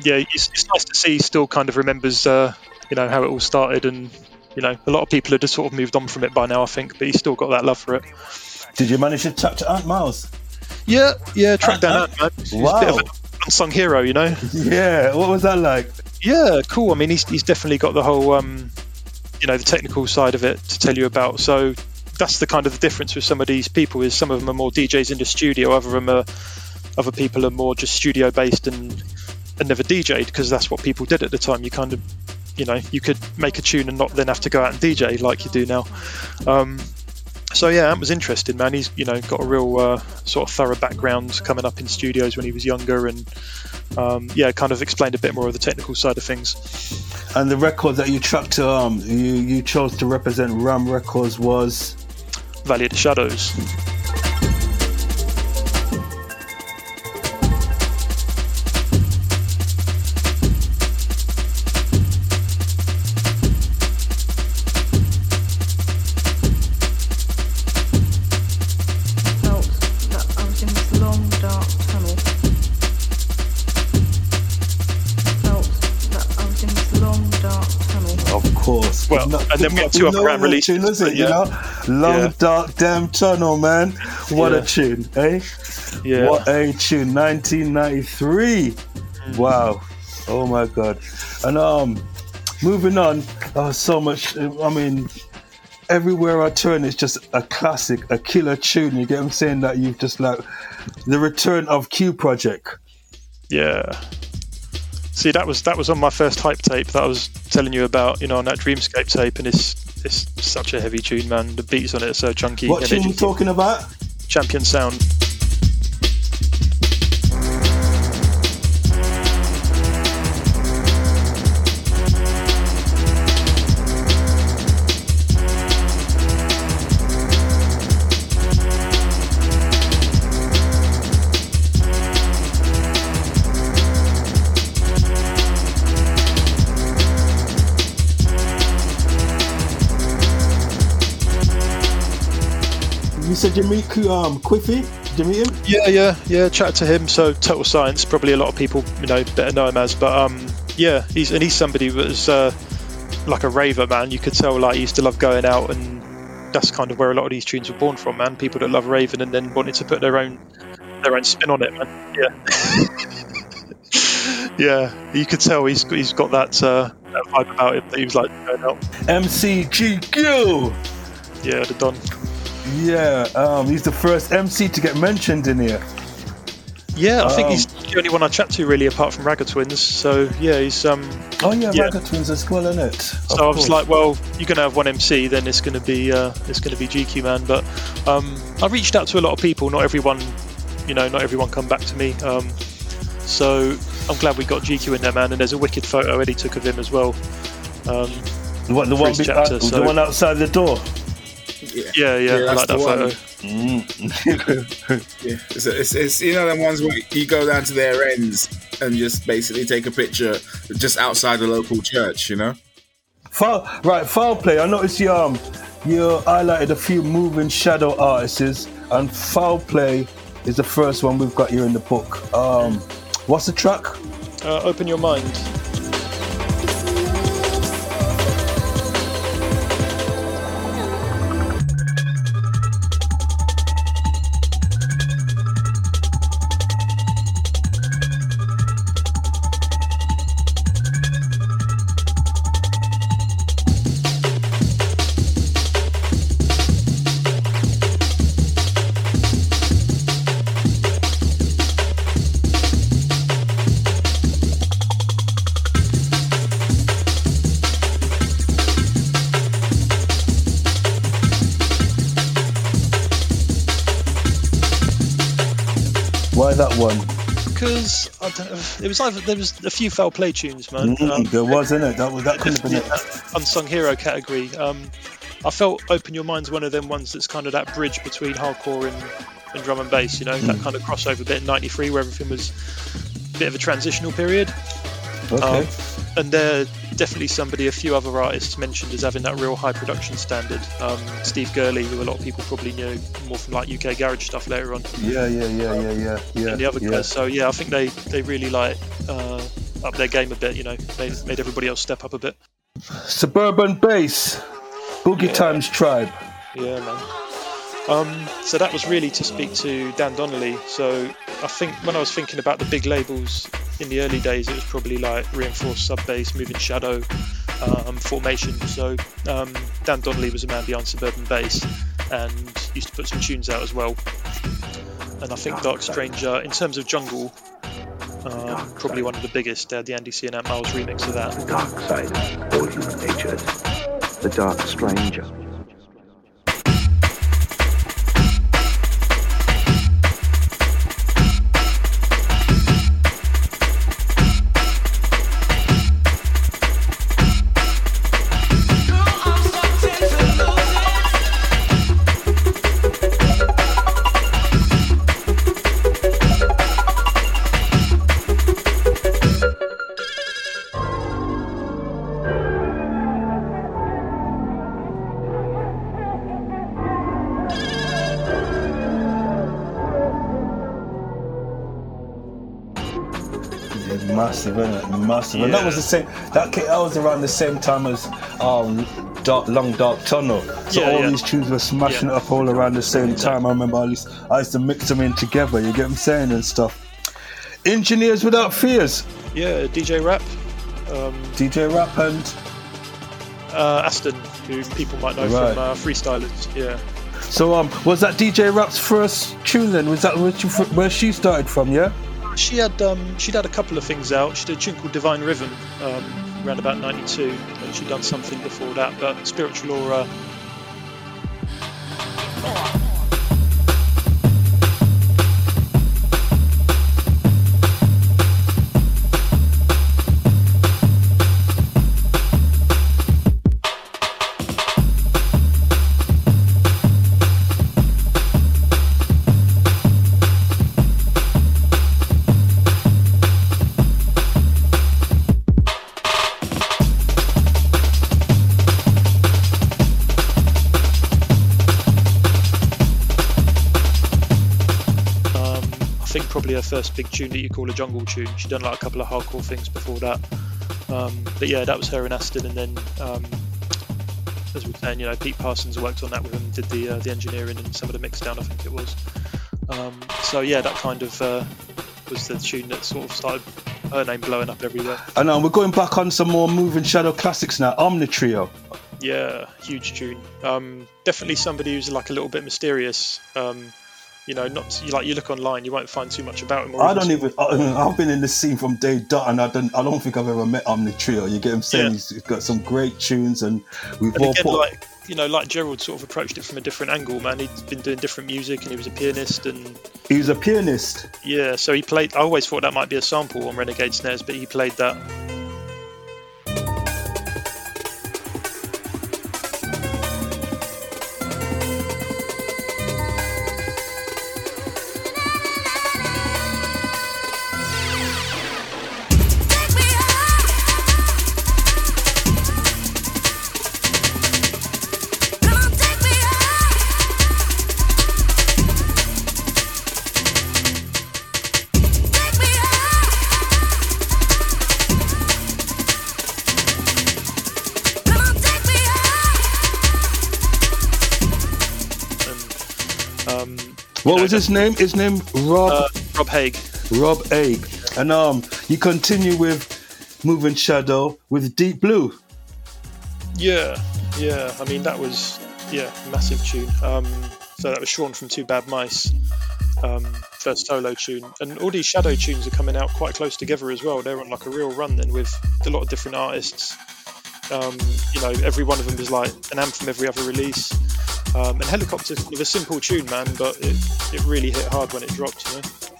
yeah, it's, it's nice to see he still kind of remembers, uh, you know, how it all started. And you know, a lot of people have just sort of moved on from it by now, I think, but he's still got that love for it. Did you manage to chat to Ant Miles? Yeah, yeah, track down Ant, man. Wow. a bit of an unsung hero, you know. Yeah, what was that like? Yeah, cool. I mean, he's, he's definitely got the whole, um, you know, the technical side of it to tell you about. So that's the kind of the difference with some of these people is some of them are more DJs in the studio, other them are, other people are more just studio based and and never DJ'd because that's what people did at the time. You kind of, you know, you could make a tune and not then have to go out and DJ like you do now. Um, so yeah, that was interesting, man. He's you know got a real uh, sort of thorough background coming up in studios when he was younger, and um, yeah, kind of explained a bit more of the technical side of things. And the record that you tracked to, um, you you chose to represent Ram Records was Valley of the Shadows. And then we had two no other Ram other releases, Tune, is it, you know? Long, Yeah. dark, damn tunnel, man. What Yeah. a tune, eh? Yeah. What a tune. 1993. Wow. Oh my God. And um, moving on. Oh, so much. I mean, everywhere I turn, it's just a classic, a killer tune. You get what I'm saying? That you've just like the return of Q Project. Yeah. See, that was that was on my first hype tape that I was telling you about. You know, on that Dreamscape tape, and it's it's such a heavy tune, man. The beats on it are so chunky. What tune you talking about? Champion sound. Said you meet um, Quiffy? Did you meet him? Yeah, yeah, yeah. Chat to him. So total science. Probably a lot of people, you know, better know him as. But um, yeah, he's and he's somebody that was uh, like a raver, man. You could tell like he used to love going out, and that's kind of where a lot of these tunes were born from, man. People that love raving and then wanted to put their own their own spin on it, man. Yeah. yeah, you could tell he's he's got that uh, that vibe about him that he was like going out. MCGQ! Yeah, the Don. Yeah, um, he's the first MC to get mentioned in here. Yeah, I think Um, he's the only one I chat to really, apart from Ragga Twins. So yeah, he's um. Oh yeah, Yeah. Ragga Twins as well, isn't it? So I was like, well, you're going to have one MC, then it's going to be uh, it's to be GQ man. But um, I reached out to a lot of people. Not everyone, you know, not everyone come back to me. Um, so I'm glad we got GQ in there, man. And there's a wicked photo Eddie took of him as well. Um, what the one, be- chapter, uh, so- the one outside the door. Yeah, yeah, I like that photo. yeah, it's, it's, it's you know them ones where you go down to their ends and just basically take a picture just outside the local church, you know. Foul, right, foul play. I noticed you um you highlighted a few moving shadow artists, and foul play is the first one we've got here in the book. Um, what's the track? Uh, open your mind. It was either there was a few foul play tunes, man. Mm, Um, there was, in it. That was that could have been it. unsung hero category. Um, I felt Open Your Mind's one of them ones that's kind of that bridge between hardcore and, and drum and bass, you know, that kind of crossover bit in 93 where everything was a bit of a transitional period. Okay. Um, and they're definitely somebody a few other artists mentioned as having that real high production standard. Um, Steve Gurley, who a lot of people probably knew more from like UK garage stuff later on. Yeah, yeah, yeah, yeah, yeah, yeah. and the other yeah. guys. So yeah, I think they they really like uh, up their game a bit. You know, they made everybody else step up a bit. Suburban Base, Boogie Times Tribe. Yeah, man. Um, so that was really to speak to Dan Donnelly. So I think when I was thinking about the big labels in the early days, it was probably like Reinforced Sub Bass, Moving Shadow, um, Formation. So um, Dan Donnelly was a man behind Suburban Base and used to put some tunes out as well. And I think Dark Stranger, in terms of jungle, um, probably one of the biggest. They had the Andy C and Ant Miles remix of that. The dark side, all human natures, the dark stranger. Massive. And that was the same. That that was around the same time as um, dark, Long Dark Tunnel. So all these tunes were smashing it up all around the same time. I remember I used, I used to mix them in together. You get what I'm saying and stuff. Engineers without fears. Yeah, DJ Rap. Um, DJ Rap and uh, Aston, who people might know Right. from uh, Freestylers. Yeah. so um, was that DJ Rap's first tune then? Was that where she, where she started from? Yeah. She had um, she'd had a couple of things out. She did a tune called Divine Rhythm um, around about '92, and she'd done something before that. But Spiritual Aura, tune that you call a jungle tune. She'd done like a couple of hardcore things before that. Um, but yeah, that was her and Aston, and then um, as we saying, you know, Pete Parsons worked on that with him, did the uh, the engineering and some of the mix down, I think it was. Um, so yeah, that kind of uh, was the tune that sort of started her name blowing up everywhere. And um, we're going back on some more Moving Shadow classics now. Omni Trio. Yeah, huge tune. Um, definitely somebody who's like a little bit mysterious. You know, not like you look online, you won't find too much about him. I don't even. I, I've been in the scene from day dot, and I don't. I don't think I've ever met Omni Trio. You get him saying Yeah. he's got some great tunes, and we've And all again, put. like you know, like Gerald sort of approached it from a different angle. Man, he'd been doing different music, and he was a pianist, and he was a pianist. yeah, so he played. I always thought that might be a sample on Renegade Snares, but he played that. His name? His name Rob. Uh, Rob Haigh. Rob Haigh. And um, you continue with Moving Shadow with Deep Blue. Yeah, yeah. I mean, that was yeah, massive tune. Um, so that was Sean from Two Bad Mice, um, first solo tune, and all these shadow tunes are coming out quite close together as well. They're on like a real run then with a lot of different artists. Um, you know, every one of them is like an anthem every other release. Um, and Helicopter's of a simple tune, man, but it, it really hit hard when it dropped, you know.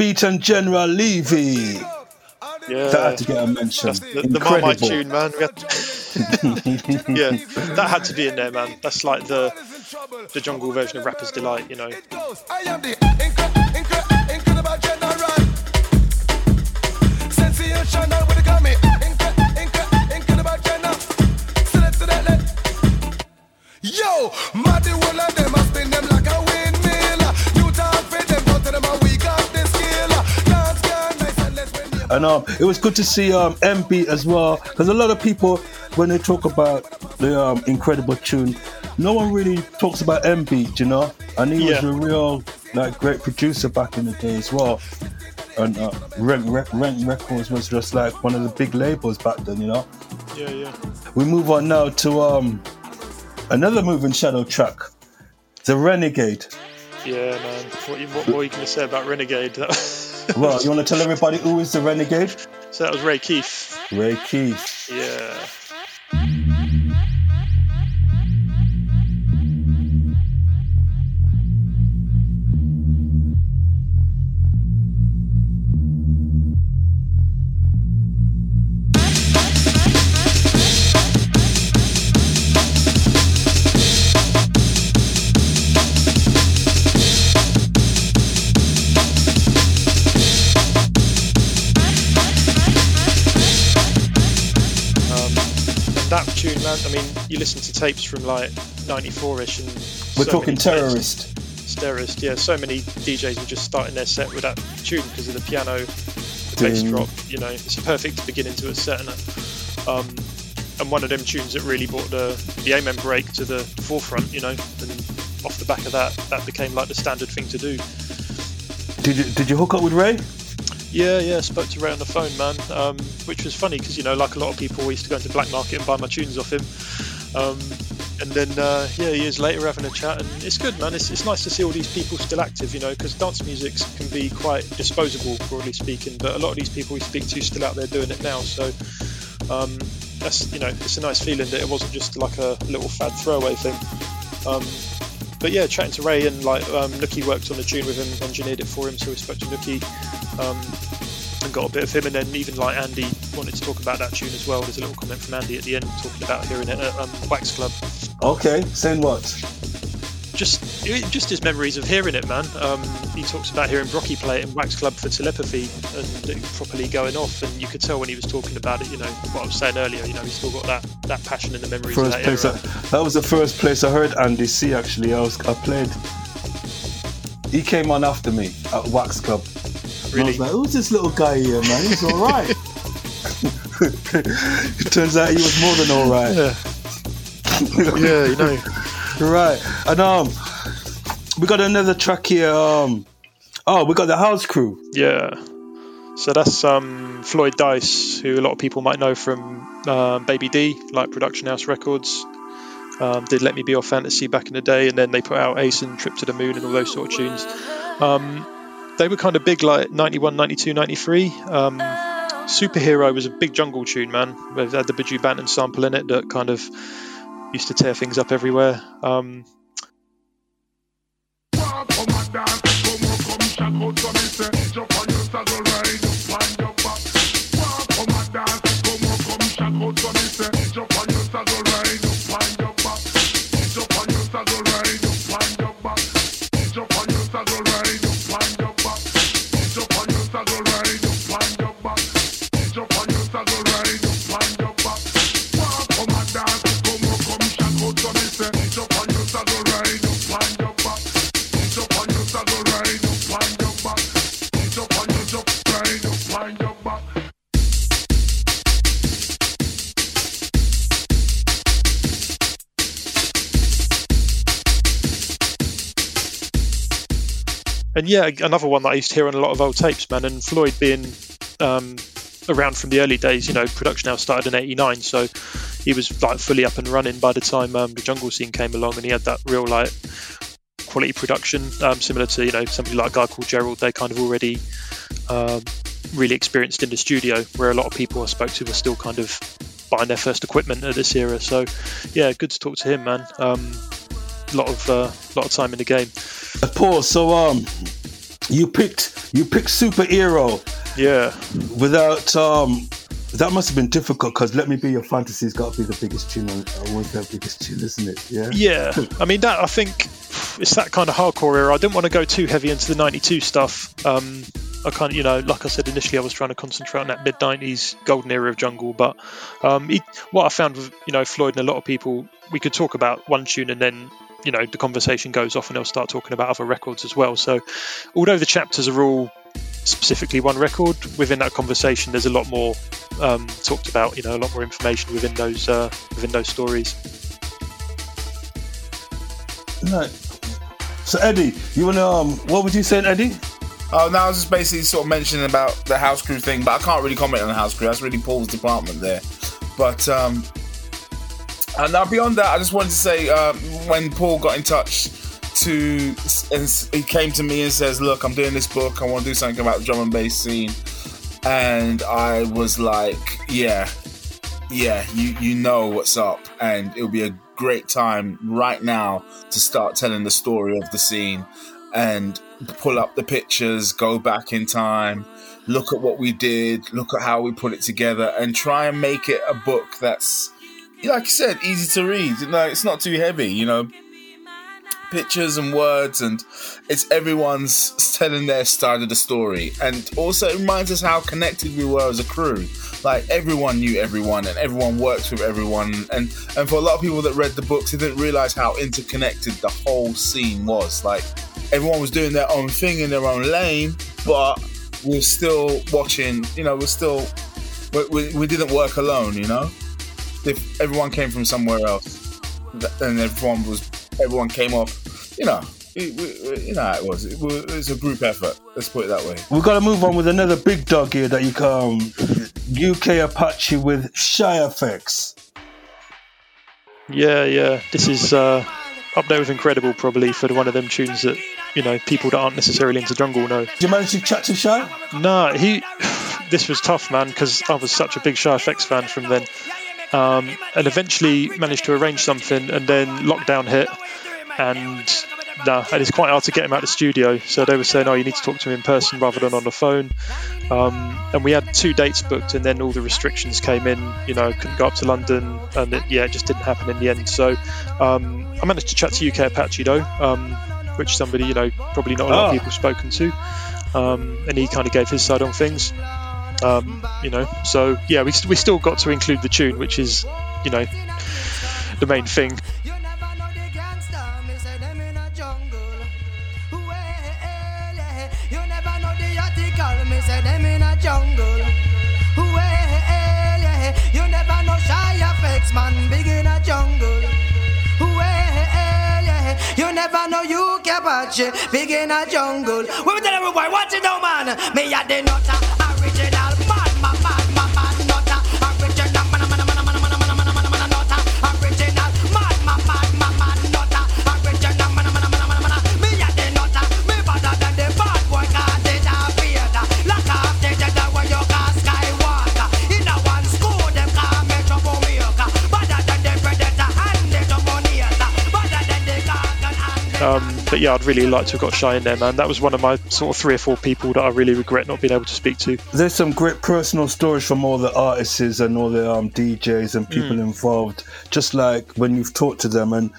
M Beat and General Levy. Yeah, That had to get a mention. That's the, the Marmite tune, man. We to- yeah, that had to be in there, man. That's like the the jungle version of Rapper's Delight, you know. I am the incre- incre- incredible general. Sensational And um, it was good to see um, M Beat as well, because a lot of people, when they talk about the um, incredible tune, no one really talks about MB, you know. And he was a real like great producer back in the day as well. And uh, Renk Records was just like one of the big labels back then, you know. Yeah, yeah. We move on now to um, another moving shadow track, the Renegade. Yeah, man. What, you, what more are you going to say about Renegade? Well, you want to tell everybody who is the Renegade? so that was Ray Keith. Ray Keith. Yeah. I mean, you listen to tapes from like '94ish, and We're so talking terrorist. Terrorist, yeah. So many DJs were just starting their set with that tune because of the piano, the bass drop. You know, it's a perfect beginning to a set, and um, and one of them tunes that really brought the the amen break to the forefront. You know, and off the back of that, that became like the standard thing to do. Did you did you hook up with Ray? Yeah, yeah, spoke to Ray on the phone, man, um, which was funny because you know, like a lot of people, we used to go into black market and buy my tunes off him. Um, and then, uh, yeah, years later, having a chat, and it's good, man. It's, it's nice to see all these people still active, you know, because dance music can be quite disposable, broadly speaking. But a lot of these people we speak to still out there doing it now. So um, that's, you know, it's a nice feeling that it wasn't just like a little fad throwaway thing. Um, but yeah, chatting to Ray and like um, Nookie worked on the tune with him, engineered it for him, so we spoke to Nookie um, and got a bit of him. And then even like Andy wanted to talk about that tune as well. There's a little comment from Andy at the end talking about hearing it at um, Wax Club. Okay, saying what? Just just his memories of hearing it, man. Um, he talks about hearing Brocky play it in Wax Club for telepathy and it properly going off, and you could tell when he was talking about it. You know what I was saying earlier. You know he's still got that that passion in the memories First that place. I, that was the first place I heard Andy C. Actually, I was I played. He came on after me at Wax Club. And I was like, "Who's this little guy here, man? He's all right." it turns out he was more than all right. Yeah, yeah, you know. right, and um, we got another track here. Um, oh, we got the House Crew. Yeah. So that's um, Floyd Dyce, who a lot of people might know from um, Baby D, like Production House Records. Um, did Let Me Be Your Fantasy back in the day, and then they put out Acen Trip to the Moon and all those sort of tunes. Um, they were kind of big like 91, 92, 93. Um, Superhero was a big jungle tune, man. It had the Buju Banton sample in it that kind of used to tear things up everywhere. Um, and yeah, another one that I used to hear on a lot of old tapes, man. And Floyd being um, around from the early days, you know, production now started in '89, so he was like fully up and running by the time um, the jungle scene came along, and he had that real like quality production, um, similar to you know somebody like a guy called Gerald. They kind of already um, really experienced in the studio, where a lot of people I spoke to were still kind of buying their first equipment at this era. So yeah, good to talk to him, man. Lot of uh, lot of time in the game. Paul, so um, you picked you picked superhero. Yeah. Without um, that must have been difficult because "Let Me Be Your Fantasy's got to be the biggest tune on uh, was their biggest tune, isn't it? Yeah. Yeah, I mean that. I think it's that kind of hardcore era. I didn't want to go too heavy into the '92 stuff. Um, I kind of, you know, like I said initially, I was trying to concentrate on that mid '90s golden era of jungle. But um, he, what I found with you know Floyd and a lot of people, we could talk about one tune and then you know the conversation goes off and they'll start talking about other records as well. So although the chapters are all specifically one record, within that conversation, there's a lot more um, talked about. You know, a lot more information within those uh, within those stories. Right. So Eddie, you wanna um, what would you say, Eddie? Oh, no, I was just basically sort of mentioning about the house crew thing, but I can't really comment on the house crew. That's really Paul's department there. But um, and now beyond that, I just wanted to say um, when Paul got in touch to, and he came to me and says, "Look, I'm doing this book. I want to do something about the drum and bass scene," and I was like, "Yeah, yeah, you you know what's up, and it'll be a great time right now to start telling the story of the scene and pull up the pictures, go back in time, look at what we did, look at how we put it together, and try and make it a book that's, like I said, easy to read. No, it's not too heavy, you know. Pictures and words, and it's everyone's telling their side of the story. And also, it reminds us how connected we were as a crew. Like, everyone knew everyone, and everyone worked with everyone. And, and for a lot of people that read the books, they didn't realize how interconnected the whole scene was. Like, everyone was doing their own thing in their own lane, but we're still watching. You know, we're still we, we, we didn't work alone. You know, if everyone came from somewhere else, th- and everyone was everyone came off. You know, we, we, you know how it was. It was. It was a group effort. Let's put it that way. We've got to move on with another big dog here that you come UK Apache with Shy FX. Yeah, yeah. This is uh, up there with Incredible, probably for one of them tunes that you know people that aren't necessarily into jungle know. Did you manage to chat to Shy? No, he. This was tough, man, because I was such a big Shy FX fan from then, um, and eventually managed to arrange something, and then lockdown hit, and nah, and it's quite hard to get him out of the studio. So they were saying, "Oh, you need to talk to him in person rather than on the phone." Um, and we had two dates booked, and then all the restrictions came in. You know, couldn't go up to London, and it, yeah, it just didn't happen in the end. So um, I managed to chat to UK Apache though, um, which somebody you know probably not a lot Ah. of people have spoken to, um, and he kind of gave his side on things. Um, you know, so yeah, we, we still got to include the tune, which is you know the main thing. Man, big in a jungle. Well. You never know you Apache, big in a jungle. We tell everybody, watch it man. Me um, but yeah, I'd really like to have got Shy in there, man. That was one of my sort of three or four people that I really regret not being able to speak to. There's some great personal stories from all the artists and all the um, DJs and people Mm. involved. Just like when you've talked to them and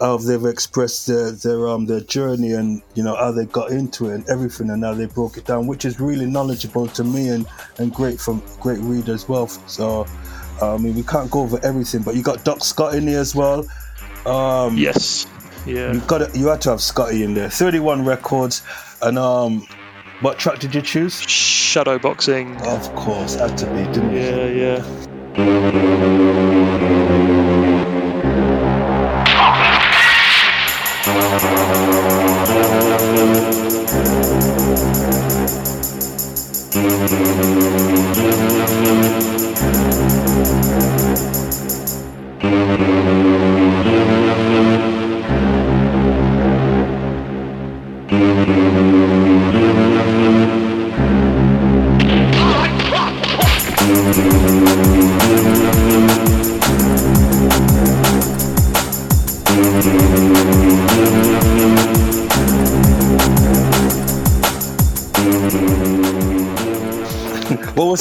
how they've expressed their their um their journey and you know how they got into it and everything and how they broke it down, which is really knowledgeable to me and and great from great read as well. So I mean we can't go over everything, but you got Doc Scott in here as well. Um, yes. Yeah. You got. You had to have Scotty in there. Thirty-one records, and um, what track did you choose? Shadow boxing. Of course, had to be, didn't it? Yeah, yeah.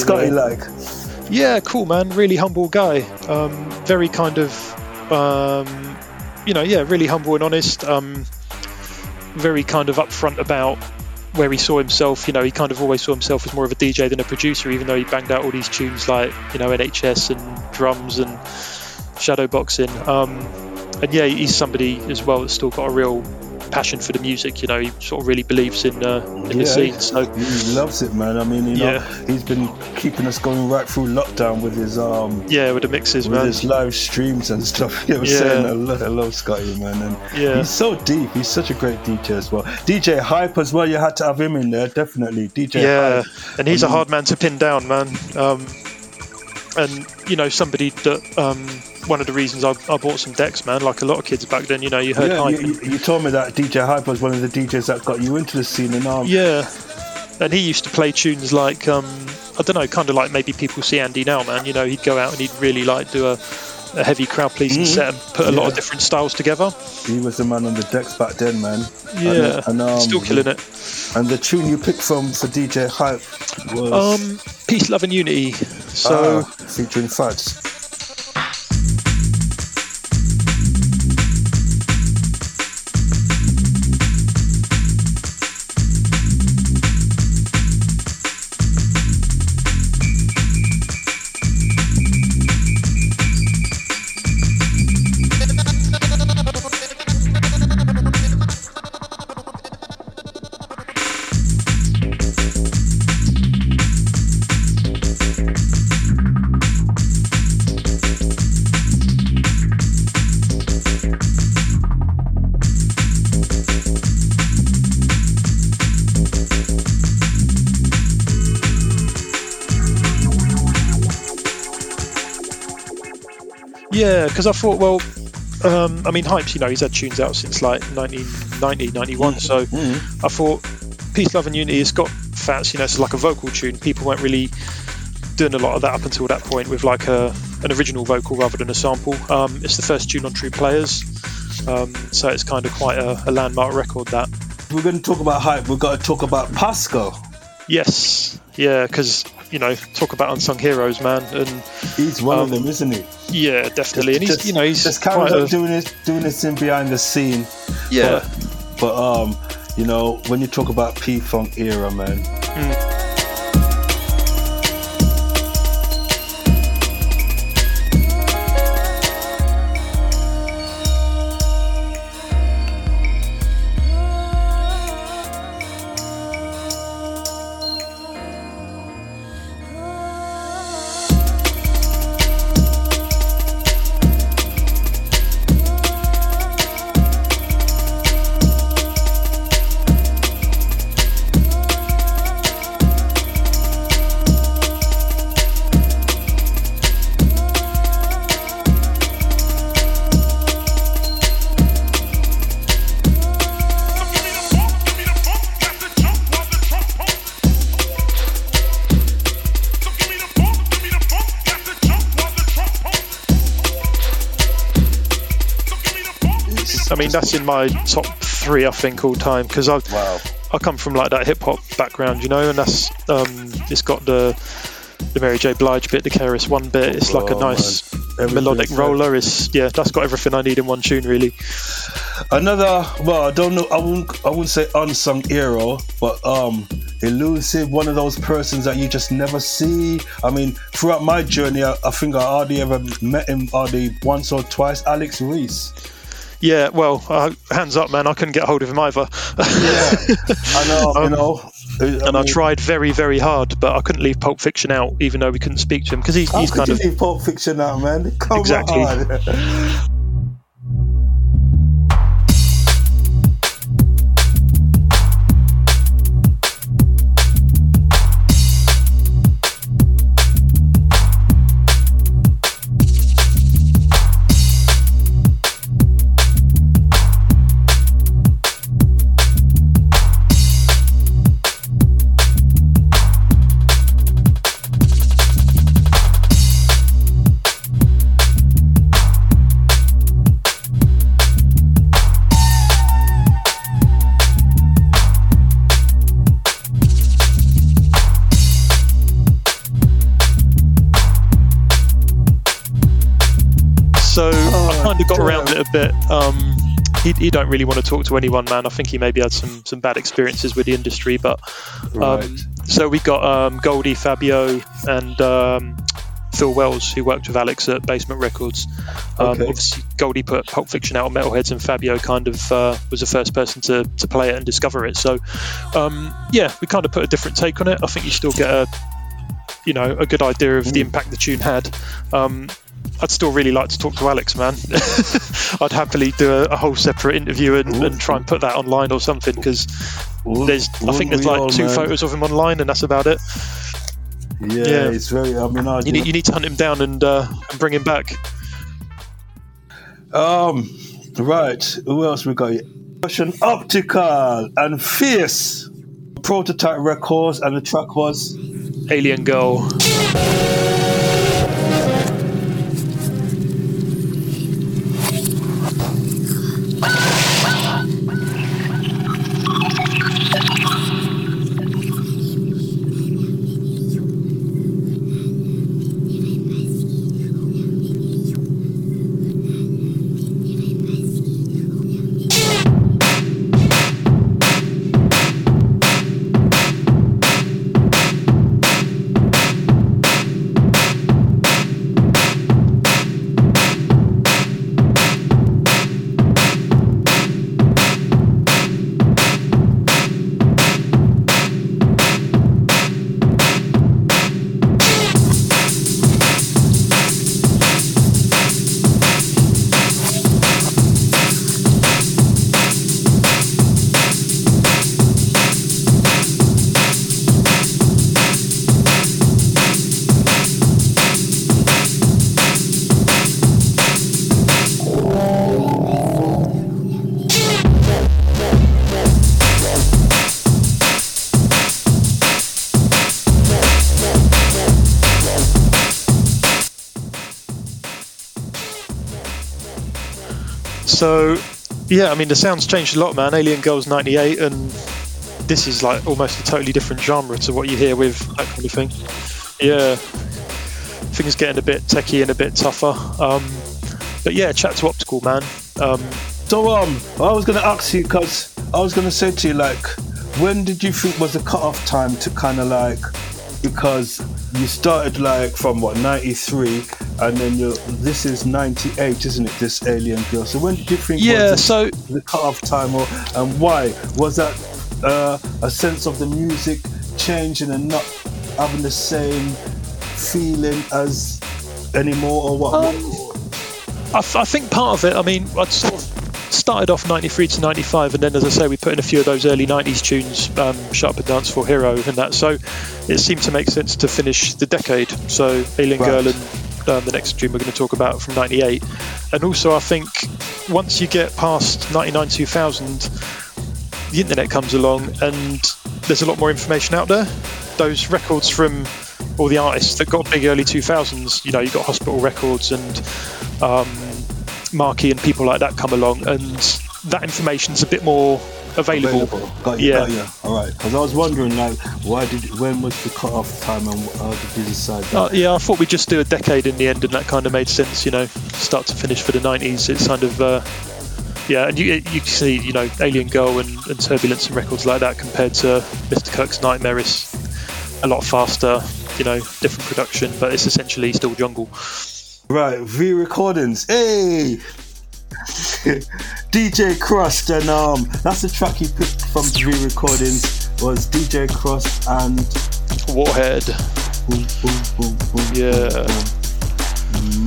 Scotty like? Yeah, cool, man. Really humble guy. Um, very kind of, um, you know, yeah, really humble and honest. Um, very kind of upfront about where he saw himself. You know, he kind of always saw himself as more of a DJ than a producer, even though he banged out all these tunes like, you know, NHS and drums and shadowboxing. Um, and yeah, he's somebody as well that's still got a real passion for the music. You know, he sort of really believes in uh, in the scene. So he loves it, man. I mean, you know, Yeah. he's been keeping us going right through lockdown with his um, yeah, with the mixes, with man. his live streams and stuff. You know, Yeah. saying I love, I love Scotty, man, and Yeah. he's so deep. He's such a great DJ as well. DJ Hype as well. You had to have him in there, definitely. DJ yeah, Hype. and he's I a mean, hard man to pin down, man. Um, and you know, somebody that um, one of the reasons I, I bought some decks, man. Like a lot of kids back then, you know, you heard Yeah, hype. you, you, you told me that DJ Hype was one of the DJs that got you into the scene, and um, Yeah, and he used to play tunes like um, I don't know, kind of like maybe people see Andy now, man. You know, he'd go out and he'd really like do a, a heavy crowd pleasing Mhm. set and put a lot of different styles together. he was the man on the decks back then, man. Yeah, and, um, still killing it. And the tune you picked from for DJ Hype was Um, peace, love, and unity. So. ah, featuring Fats. Because I thought, well, um, I mean, Hypes, you know, he's had tunes out since like 1990, 91. So I thought Peace, Love and Unity has got fats, you know, it's like a vocal tune. People weren't really doing a lot of that up until that point with like a an original vocal rather than a sample. Um, it's the first tune on True Playaz, um, so it's kind of quite a, a landmark record. That we're going to talk about hype, we've got to talk about Pascal. yes, yeah, because you know, talk about unsung heroes, man, and He's one of um, them, isn't he? Yeah, definitely, and he's Just- you know he's just kind of a, doing this, doing this thing behind the scene. Yeah. But, but um, you know, when you talk about P Funk era, man, I that's in my top three, I think, all time because I I come from like that hip hop background, you know, and that's um, it's got the the Mary J. Blige bit, the KRS One bit. It's like a Oh, nice man. melodic roller. It's yeah, that's got everything I need in one tune, really. Another, well, I don't know. I wouldn't. I wouldn't say unsung hero, but um, elusive. One of those persons that you just never see. I mean, throughout my journey, I, I think I hardly ever met him. Hardly once or twice. Alex Reece. Yeah, well, uh, hands up, man. I couldn't get hold of him either. yeah, I know. you know. and I tried very, very hard, but I couldn't leave Pulp Fiction out, even though we couldn't speak to him because he's, How could kind you of leave Pulp Fiction out, man? Come Exactly. he, he don't really want to talk to anyone, man. I think he maybe had some some bad experiences with the industry, but um, Right. so we got um, Goldie, Fabio, and um, Phil Wells, who worked with Alex at Basement Records. Um, Okay. Obviously, Goldie put Pulp Fiction out on Metalheadz, and Fabio kind of uh, was the first person to, to play it and discover it. So, um, yeah, we kind of put a different take on it. I think you still get a you know a good idea of the impact the tune had. Um, I'd still really like to talk to Alex, man. I'd happily do a, a whole separate interview and, and try and put that online or something because there's I think there's like all, two man? photos of him online and that's about it. Yeah, Yeah. it's very. I mean, I You need, you need to hunt him down and, uh, and bring him back. Um, right. Who else we got? here? Russian Optical and Fierce. Prototype Records, and the track was Alien Girl. So, yeah, I mean, the sound's changed a lot, man. Alien Girl's 98, and this is like almost a totally different genre to what you hear with that kind of thing. Yeah. Things getting a bit techie and a bit tougher. Um, but yeah, chat to Optical, man. Um, So um, I was gonna ask you because I was gonna say to you like, when did you think was the cut-off time to kind of like, because you started like from what 93 and then you this is 98 isn't it this alien girl so when did you think Yeah, was so- the cut-off time or and why was that uh, a sense of the music changing and not having the same feeling as anymore or what I, th- I think part of it, I mean, I'd sort of started off 93 to 95, and then, as I say, we put in a few of those early 90s tunes, um, Shut Up and Dance for Hero, and that. So it seemed to make sense to finish the decade. So Alien Right. Girl and um, the next tune we're going to talk about from 98. And also, I think once you get past 99 2000, the internet comes along and there's a lot more information out there. Those records from all the artists that got big early 2000s, you know, you got Hospital Records and um, and people like that come along, and that information's a bit more available. Got you, yeah. got you. All right. Because I was wondering, like, why did when was the cut-off time and how did you decide that? Uh, yeah, I thought we'd just do a decade in the end, and that kind of made sense. You know, start to finish for the '90s. It's kind of, uh, yeah, and you you see, you know, Alien Girl and, and Turbulence and records like that compared to Mr. Kirk's Nightmare is a lot faster. You know, different production, but it's essentially still jungle. Right, V Recordings. Hey, DJ Crust, and um, that's the track you picked from V Recordings was DJ Crust and Warhead. Boom, boom, boom, boom. Yeah.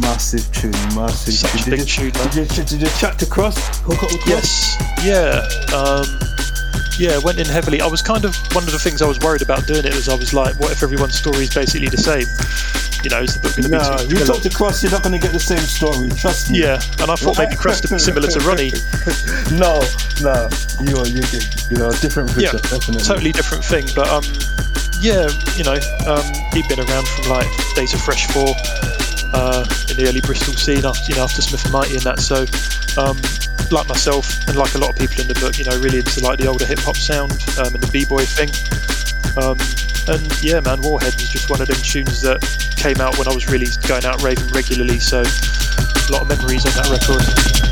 Massive tune, massive Such a tune. big did, tune, you, man. did, you, did you chat to Crust? Hook up with Crust? Yes. Yeah. Um, yeah, went in heavily. I was kind of one of the things I was worried about doing it was I was like, what if everyone's story is basically the same? You know, is the book going to No, be too you talk to Crust, you're not going to get the same story. Trust me. Yeah, and I thought maybe would be similar to Roni. no, no, you are you, you know different Yeah, definitely. totally different thing. But um, yeah, you know, um, he'd been around from like Days of Fresh Four uh, in the early Bristol scene after you know after Smith and Mighty and that. So, um, like myself and like a lot of people in the book, you know, really into like the older hip hop sound um, and the b boy thing. Um, and yeah, man, Warhead was just one of them tunes that came out when I was really going out raving regularly. So, a lot of memories on that record.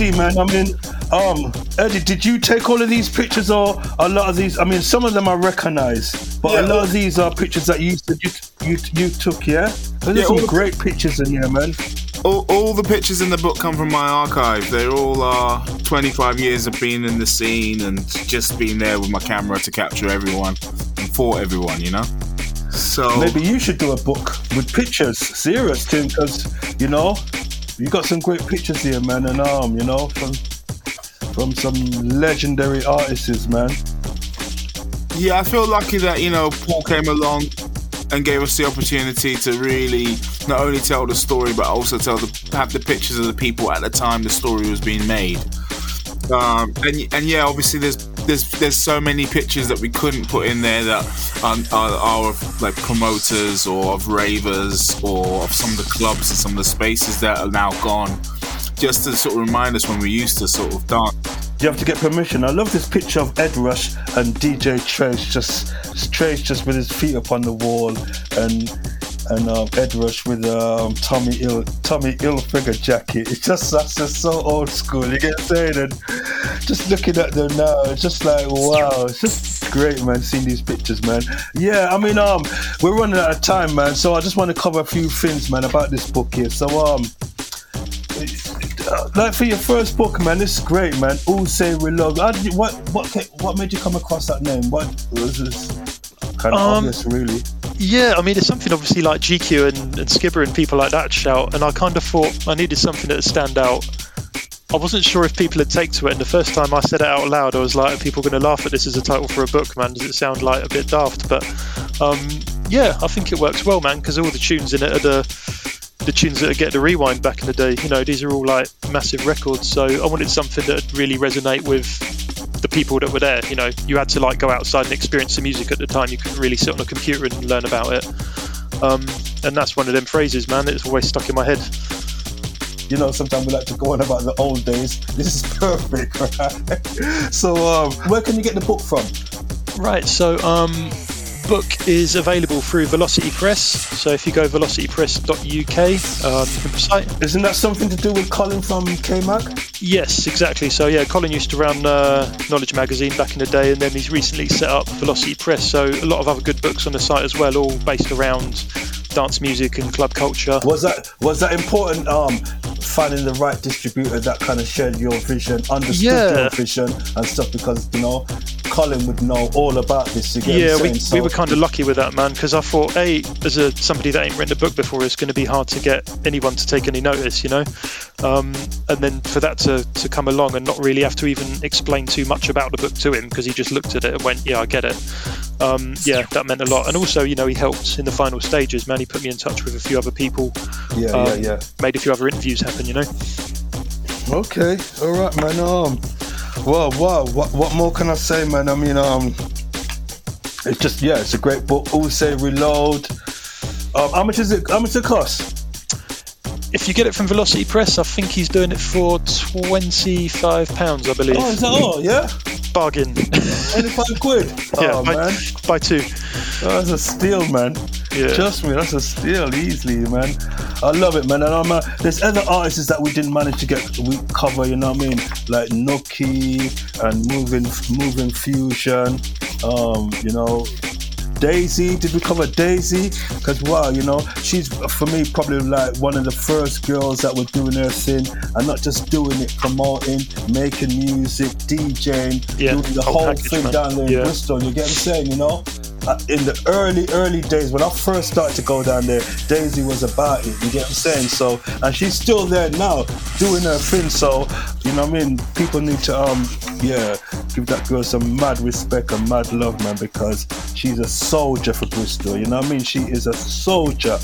Eddie, man, I mean, um, Eddie, did you take all of these pictures, or a lot of these? I mean, some of them I recognise, but Yeah, a lot all- of these are pictures that you said you you, you took, yeah. There's Yeah, all some the- great pictures in here, man. All, all the pictures in the book come from my archive. They all are 25 years of being in the scene and just being there with my camera to capture everyone and for everyone, you know? So Maybe you should do a book with pictures, serious thing, because you know you got some great pictures here, man, and um, you know from from some legendary artists, man. Yeah, I feel lucky that you know Paul came along and gave us the opportunity to really not only tell the story but also tell the have the pictures of the people at the time the story was being made. Um, and and yeah, obviously there's there's there's so many pictures that we couldn't put in there that are, are, are of like promoters or of ravers or of some of the clubs and some of the spaces that are now gone. Just to sort of remind us when we used to sort of dance. You have to get permission. I love this picture of Ed Rush and DJ Trace, just Trace just with his feet up on the wall, and and um, Ed Rush with um, Tommy Ill Tommy Hilfiger jacket. It's just that's just so old school. You get what I'm saying? And just looking at them now, it's just like wow, it's just great, man. Seeing these pictures, man. Yeah, I mean, um, we're running out of time, man. So I just want to cover a few things, man, about this book here. So um. Like for your first book, man, this is great, man. All say we love. How did you, what what what made you come across that name? What was this kind of Um, obvious, really? Yeah, I mean, it's something obviously like GQ and, and Skipper and people like that shout, and I kind of thought I needed something that would stand out. I wasn't sure if people would take to it, and the first time I said it out loud, I was like, "Are people going to laugh at this as a title for a book, man? Does it sound like a bit daft?" But um, yeah, I think it works well, man, because all the tunes in it are the the tunes that getting the rewind back in the day. You know, these are all like massive records, so I wanted something that would really resonate with the people that were there. You know, you had to like go outside and experience the music at the time. You couldn't really sit on a computer and learn about it. Um, and that's one of them phrases, man. It's always stuck in my head. You know, sometimes we like to go on about the old days. This is perfect, right? So, um, where can you get the book from? Right, so um, book is available through Velocity Press. So if you go velocitypress.uk, um, you can site. Isn't that something to do with Colin from KMAG? Yes, exactly. So yeah, Colin used to run uh, Knowledge Magazine back in the day, and then he's recently set up Velocity Press. So a lot of other good books on the site as well, all based around dance music and club culture. Was that was that important? Um, finding the right distributor that kind of shared your vision, understood Yeah. your vision and stuff, because you know, Colin would know all about this. Yeah, we, saying? we were kind of lucky with that, man, because I thought, hey, as a somebody that ain't written a book before, it's going to be hard to get anyone to take any notice, you know. Um, and then for that to, to come along and not really have to even explain too much about the book to him because he just looked at it and went, "Yeah, I get it." Um, yeah, that meant a lot. And also, you know, he helped in the final stages. Man, he put me in touch with a few other people. Yeah, um, yeah, yeah. Made a few other interviews happen, you know. Okay, all right, man. Um, well, wow. What what more can I say, man? I mean, um, it's just yeah, it's a great book. Also, reload. Um, how much is it? How much does it cost? If you get it from Velocity Press, I think he's doing it for twenty five pounds, I believe. Oh, is that all? Yeah. Bargain. Twenty-five quid. Yeah, oh buy- man, buy two. That's a steal, man. Yeah. Trust me, that's a steal easily, man. I love it, man. And I'm, uh, there's other artists that we didn't manage to get we cover. You know what I mean? Like Nookie and Moving Moving Fusion. Um, you know. Dazee, did we cover Dazee? Because wow, you know, she's for me probably like one of the first girls that were doing her thing and not just doing it, promoting, making music, DJing, Yeah, doing the whole whole package, thing man. down there in Yeah. Bristol. You get what I'm saying? You know, in the early early days when I first started to go down there, Dazee was about it. You get what I'm saying? So, and she's still there now, doing her thing. So, you know what I mean? People need to um, yeah, give that girl some mad respect and mad love, man, because she's a soldier for Bristol. You know what I mean? She is a soldier.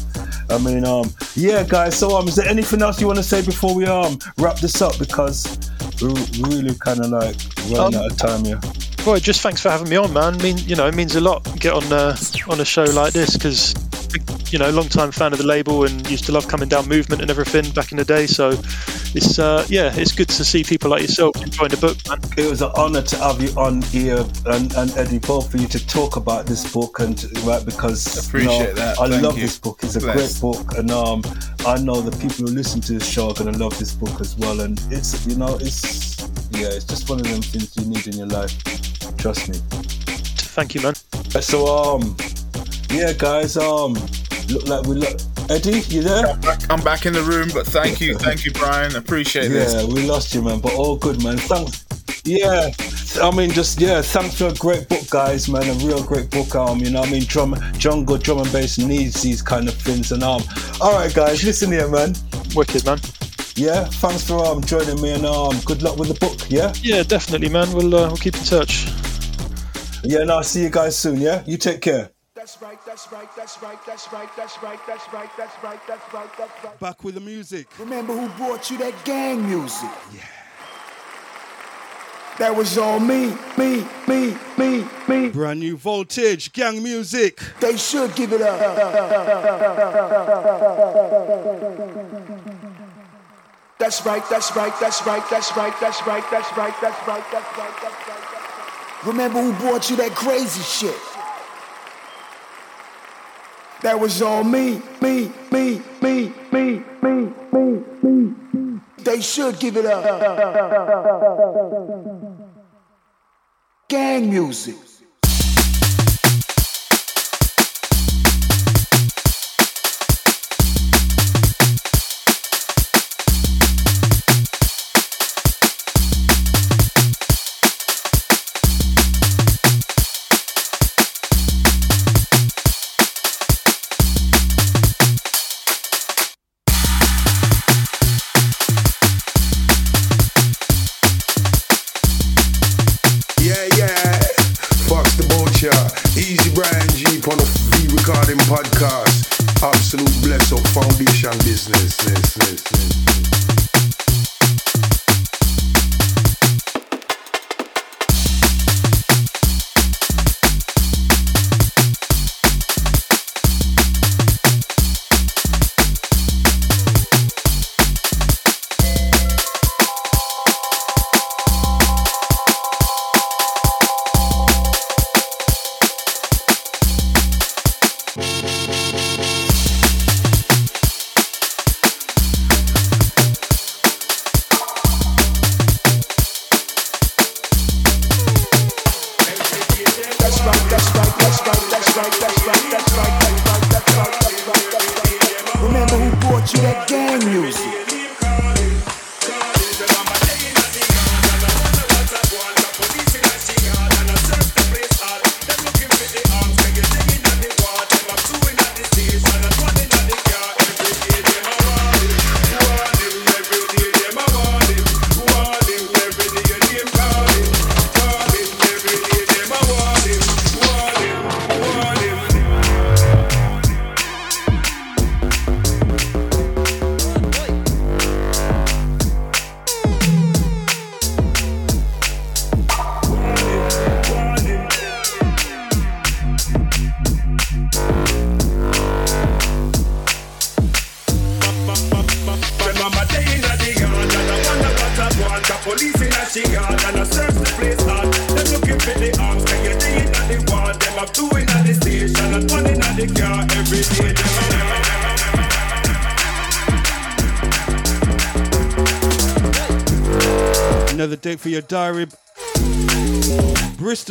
I mean, um, yeah, guys. So, um, is there anything else you want to say before we um wrap this up? Because we're really kind of like running Um, out of time here. Well, just thanks for having me on, man. mean, you know, it means a lot to get on uh, on a show like this because, you know, long time fan of the label and used to love coming down movement and everything back in the day. So, it's uh, yeah, it's good to see people like yourself enjoying the book, man. It was an honor to have you on here and, and Eddie both for you to talk about this book and right because you know, that. I Thank love you. this book. It's a Bless. great book and um I know the people who listen to this show are gonna love this book as well and it's you know it's yeah it's just one of them things you need in your life. Trust me. Thank you, man. So um yeah guys um look like we look Eddie you there? I'm back, I'm back in the room, but thank you, thank you, Bryan. Appreciate Yeah, this. Yeah, we lost you, man, but all good, man. Thanks. Yeah, I mean, just yeah, thanks for a great book, guys, man. A real great book, um, you know, I mean, drum, jungle, drum and bass needs these kind of things, and um, all right, guys, listen here, man. Wicked, man. Yeah, thanks for um joining me, and um, good luck with the book. Yeah, Yeah, definitely, man. We'll uh, we'll keep in touch. yeah, and I'll see you guys soon. Yeah, you take care. That's right, that's right, that's right, that's right, that's right, that's right, that's right, that's right, that's right. Back with the music. Remember who brought you that gang music? Yeah. That was all me, me, me, me, me. Brand new voltage, gang music. They should give it up. That's right, that's right, that's right, that's right, that's right, that's right, that's right, that's right, that's right. Remember who brought you that crazy shit? That was all me, me, me, me, me, me, me, me. They should give it up. Gang music.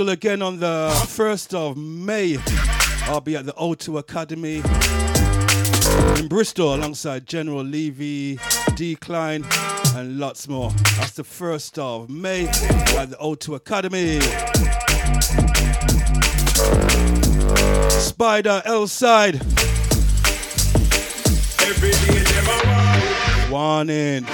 Bristol again on the 1st of May. I'll be at the O2 Academy in Bristol alongside General Levy, Decline, and lots more. That's the 1st of May at the O2 Academy. Spyda L side. Warning.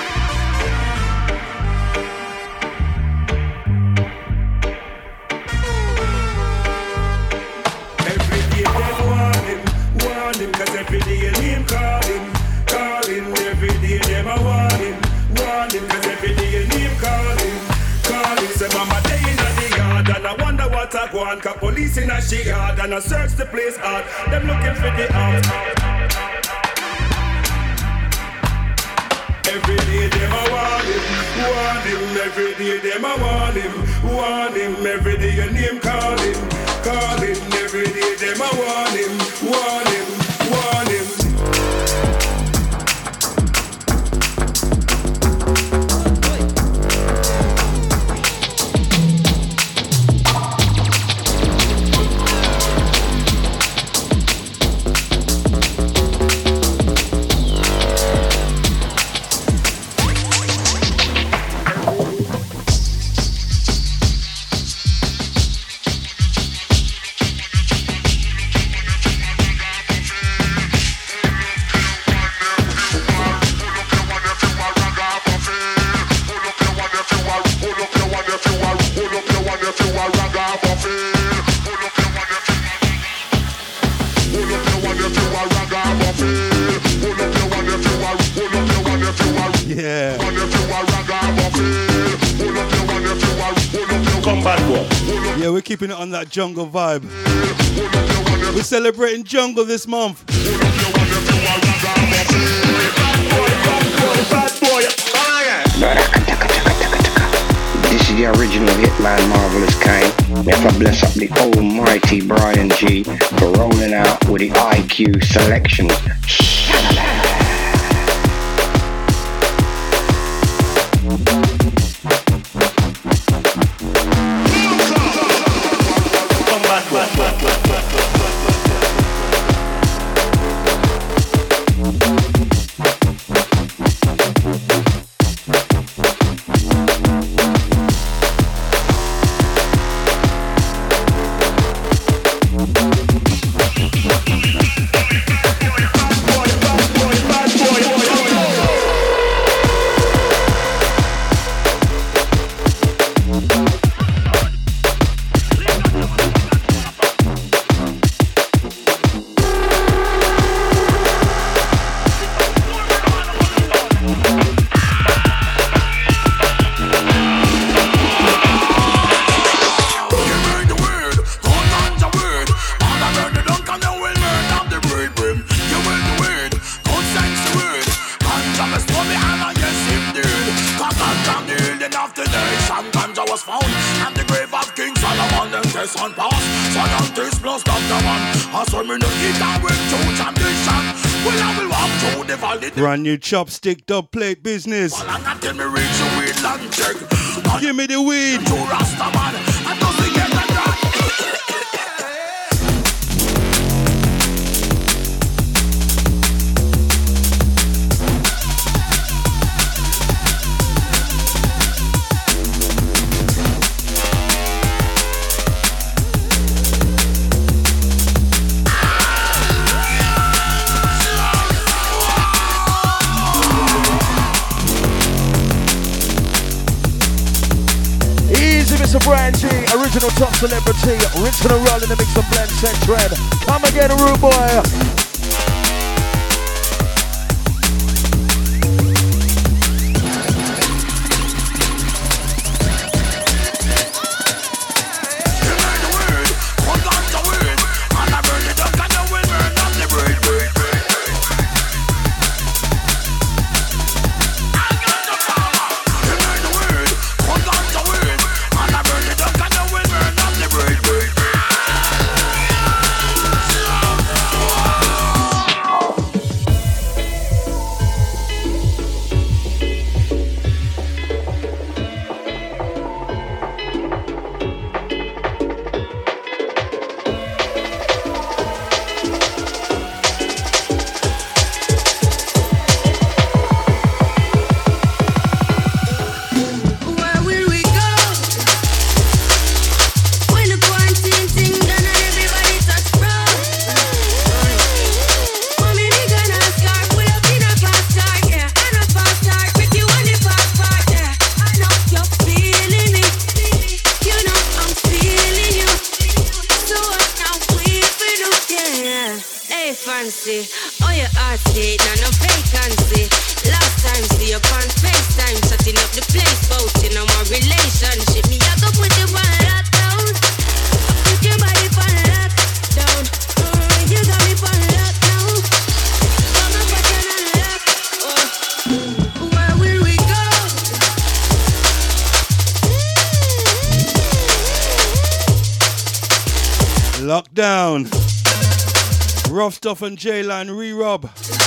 Go on, police in a she yard and I search the place hard. Them looking for the arms. Every day them a want him, want him. Every day them a want him, want him. Every day your name call him, call him. Every day them a want him, want him, on that jungle vibe. We're celebrating jungle this month. This is the original Hitman Marvellous Cain. If I bless up the almighty Bryan Gee for rolling out with the IQ selection. Chopstick dub plate business. Until me reach the weed land. Give me the weed. Top celebrity, rinsing and rolling the mix of blend set trend. Come again, rude boy. Rough stuff and Jayline re-rub.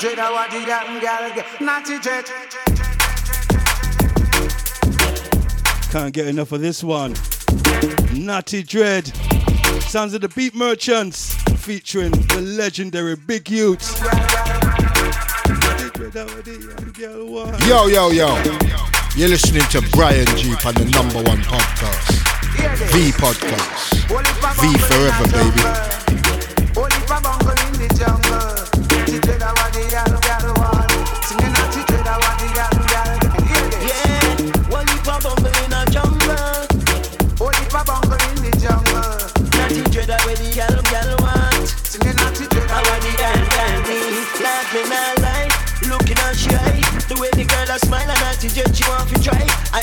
Singing not teacher that what the girl girl get. Not. Can't get enough of this one. Natty Dread. Sounds of the Beat Merchants featuring the legendary Big Youth. Yo, yo, yo. You're listening to Bryan Gee on the number one podcast. V Podcast. V forever, baby.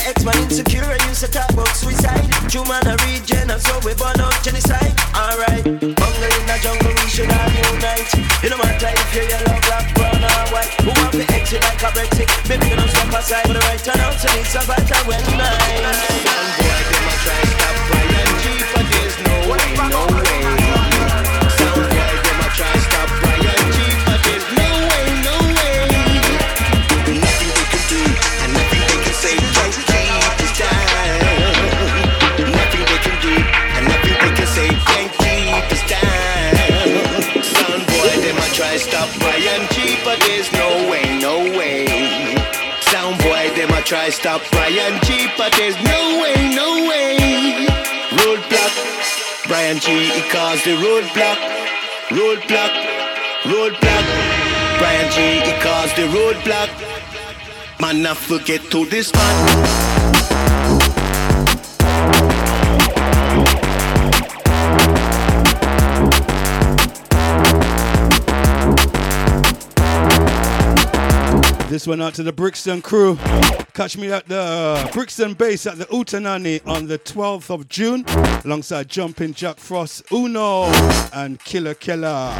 Ex man insecure and used to talk about suicide. True man a regen and so we burn out genocide. Alright, bungle in the jungle we should all unite. You know matter if you're yellow, black, brown or white. Who want to exit like a Brexit? Baby, you don't step aside for the right turn out. So it's a try stop Bryan Gee, but there's no way, no way. Roadblock, Bryan Gee, he caused the roadblock. Roadblock, roadblock. Bryan Gee, he caused the roadblock. Man, I forget to this man. This one out to the Brixton crew. Catch me at the uh, Brixton base at the Hootananny on the 12th of June, alongside Jumpin Jack Frost, Uno, and Killer Killer.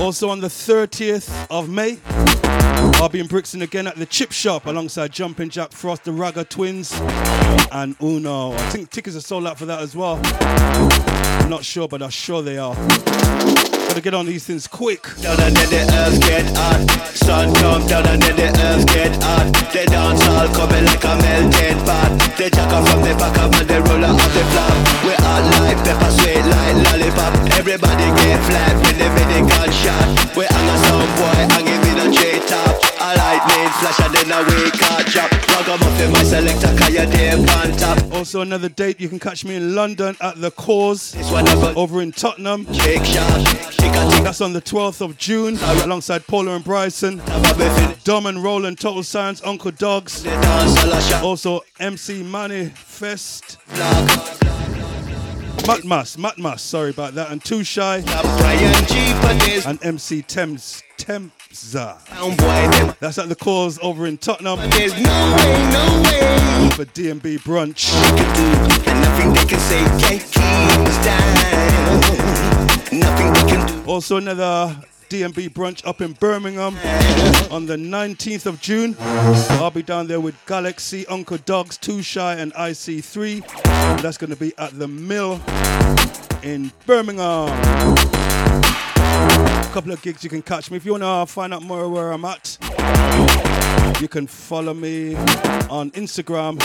Also on the 30th of May, I'll be in Brixton again at the Chip Shop alongside Jumpin Jack Frost, the Ragga Twins, and Uno. I think tickets are sold out for that as well. I'm not sure, but I'm sure they are. Gotta get on these things quick. Down and then the earth get hot. Sun come down and then the earth get hot. The dance all coming like a melted pot. The jacker from the back of and the roller of the flop. We hot like pepper, sweet like lollipop. Everybody get flat when the video gunshot. We hang a sound boy with J top. A lightning flash and then a wake up drop. Ragamuffin my selector, you're there on top. Also, another date you can catch me in London at the Cause over in Tottenham. That's on the 12th of June alongside Pola and Bryson. Dom and Roland, Total Science, Uncle Dugs. Also, MC Money Fest. Matmas, Matmas, sorry about that. And Too Shy. And MC Thames, Thamesa. That's at the cause over in Tottenham. There's no way, no way. For DMB brunch. Also, another DMB brunch up in Birmingham on the 19th of June. I'll be down there with Galaxy, Uncle Dugs, Too Shy, and IC3. That's going to be at the Mill in Birmingham. A couple of gigs you can catch me. If you want to find out more where I'm at, you can follow me on Instagram,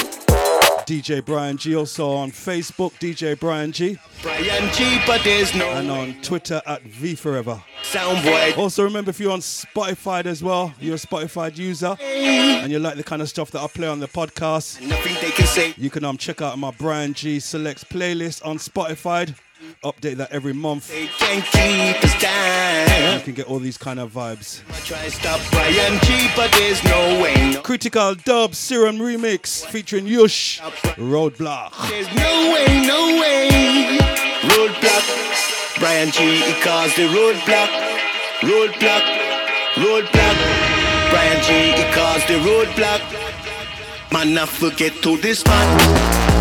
DJ Bryan Gee. Also on Facebook, DJ Bryan Gee. Bryan Gee, but there's no And on Twitter at V Forever. Soundboy. Also, remember if you're on Spotify as well, you're a Spotify user, and you like the kind of stuff that I play on the podcast, Nothing they can say. you can um check out my Bryan Gee Selects playlist on Spotify. Update that every month. Can't keep us down. You can get all these kind of vibes. Try stop Bryan Gee, no. Critycal Dub Serum Remix featuring Yush Roadblock. There's no way, no way. Roadblock. Bryan Gee, he caused the roadblock. Roadblock. Roadblock. Bryan Gee, he caused the roadblock. Man, I forget to this spot.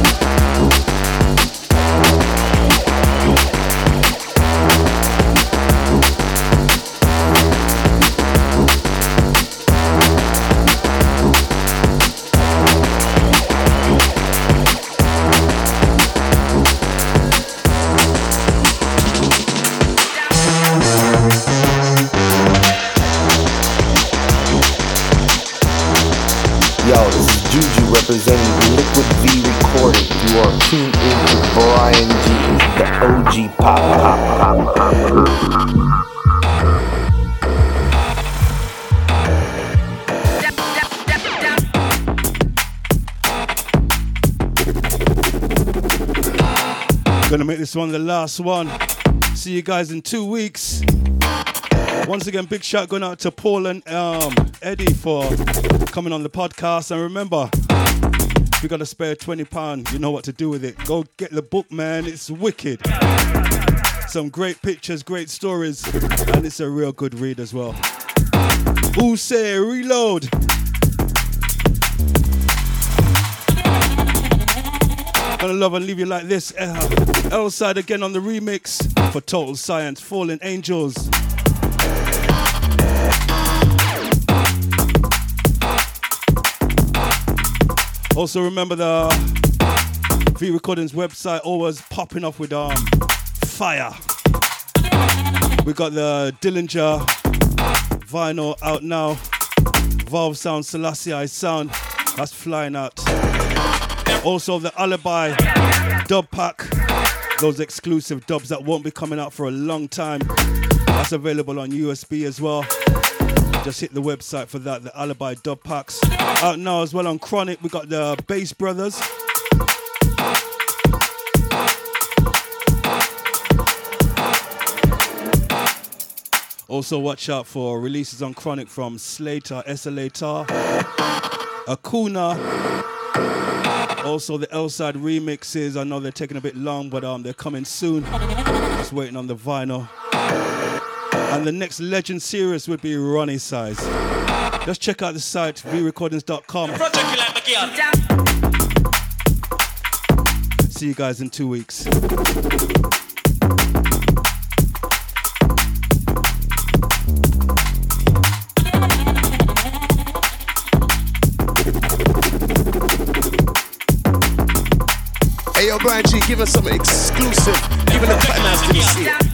This one the last one. See you guys in two weeks. Once again, big shout going out to Paul and um, Eddie for coming on the podcast. And remember, if you got a spare £20, you know what to do with it. Go get the book, man. It's wicked. Some great pictures, great stories, and it's a real good read as well. Who say reload? Gonna love and leave you like this. Uh, L-Side again on the remix for Total Science, Fallen Angels. Also remember the V Recordings website always popping off with um fire. We got the Dillinja vinyl out now. Valve Sound, Selassie Sound. That's flying out. Also the Alibi dub pack. Those exclusive dubs that won't be coming out for a long time. That's available on USB as well. Just hit the website for that, the Alibi dub packs. Out now as well on Chronic, we got the Bass Brothers. Also, watch out for releases on Chronic from Sl8r, Esalator, Akuna. Also, the L-Side remixes. I know they're taking a bit long, but um, they're coming soon. Just waiting on the vinyl. And the next Legend series would be Roni Size. Just check out the site, vrecordings.com. See you guys in two weeks. Yo, Bryan Gee, give us some exclusive. Even the fat ass didn't see it.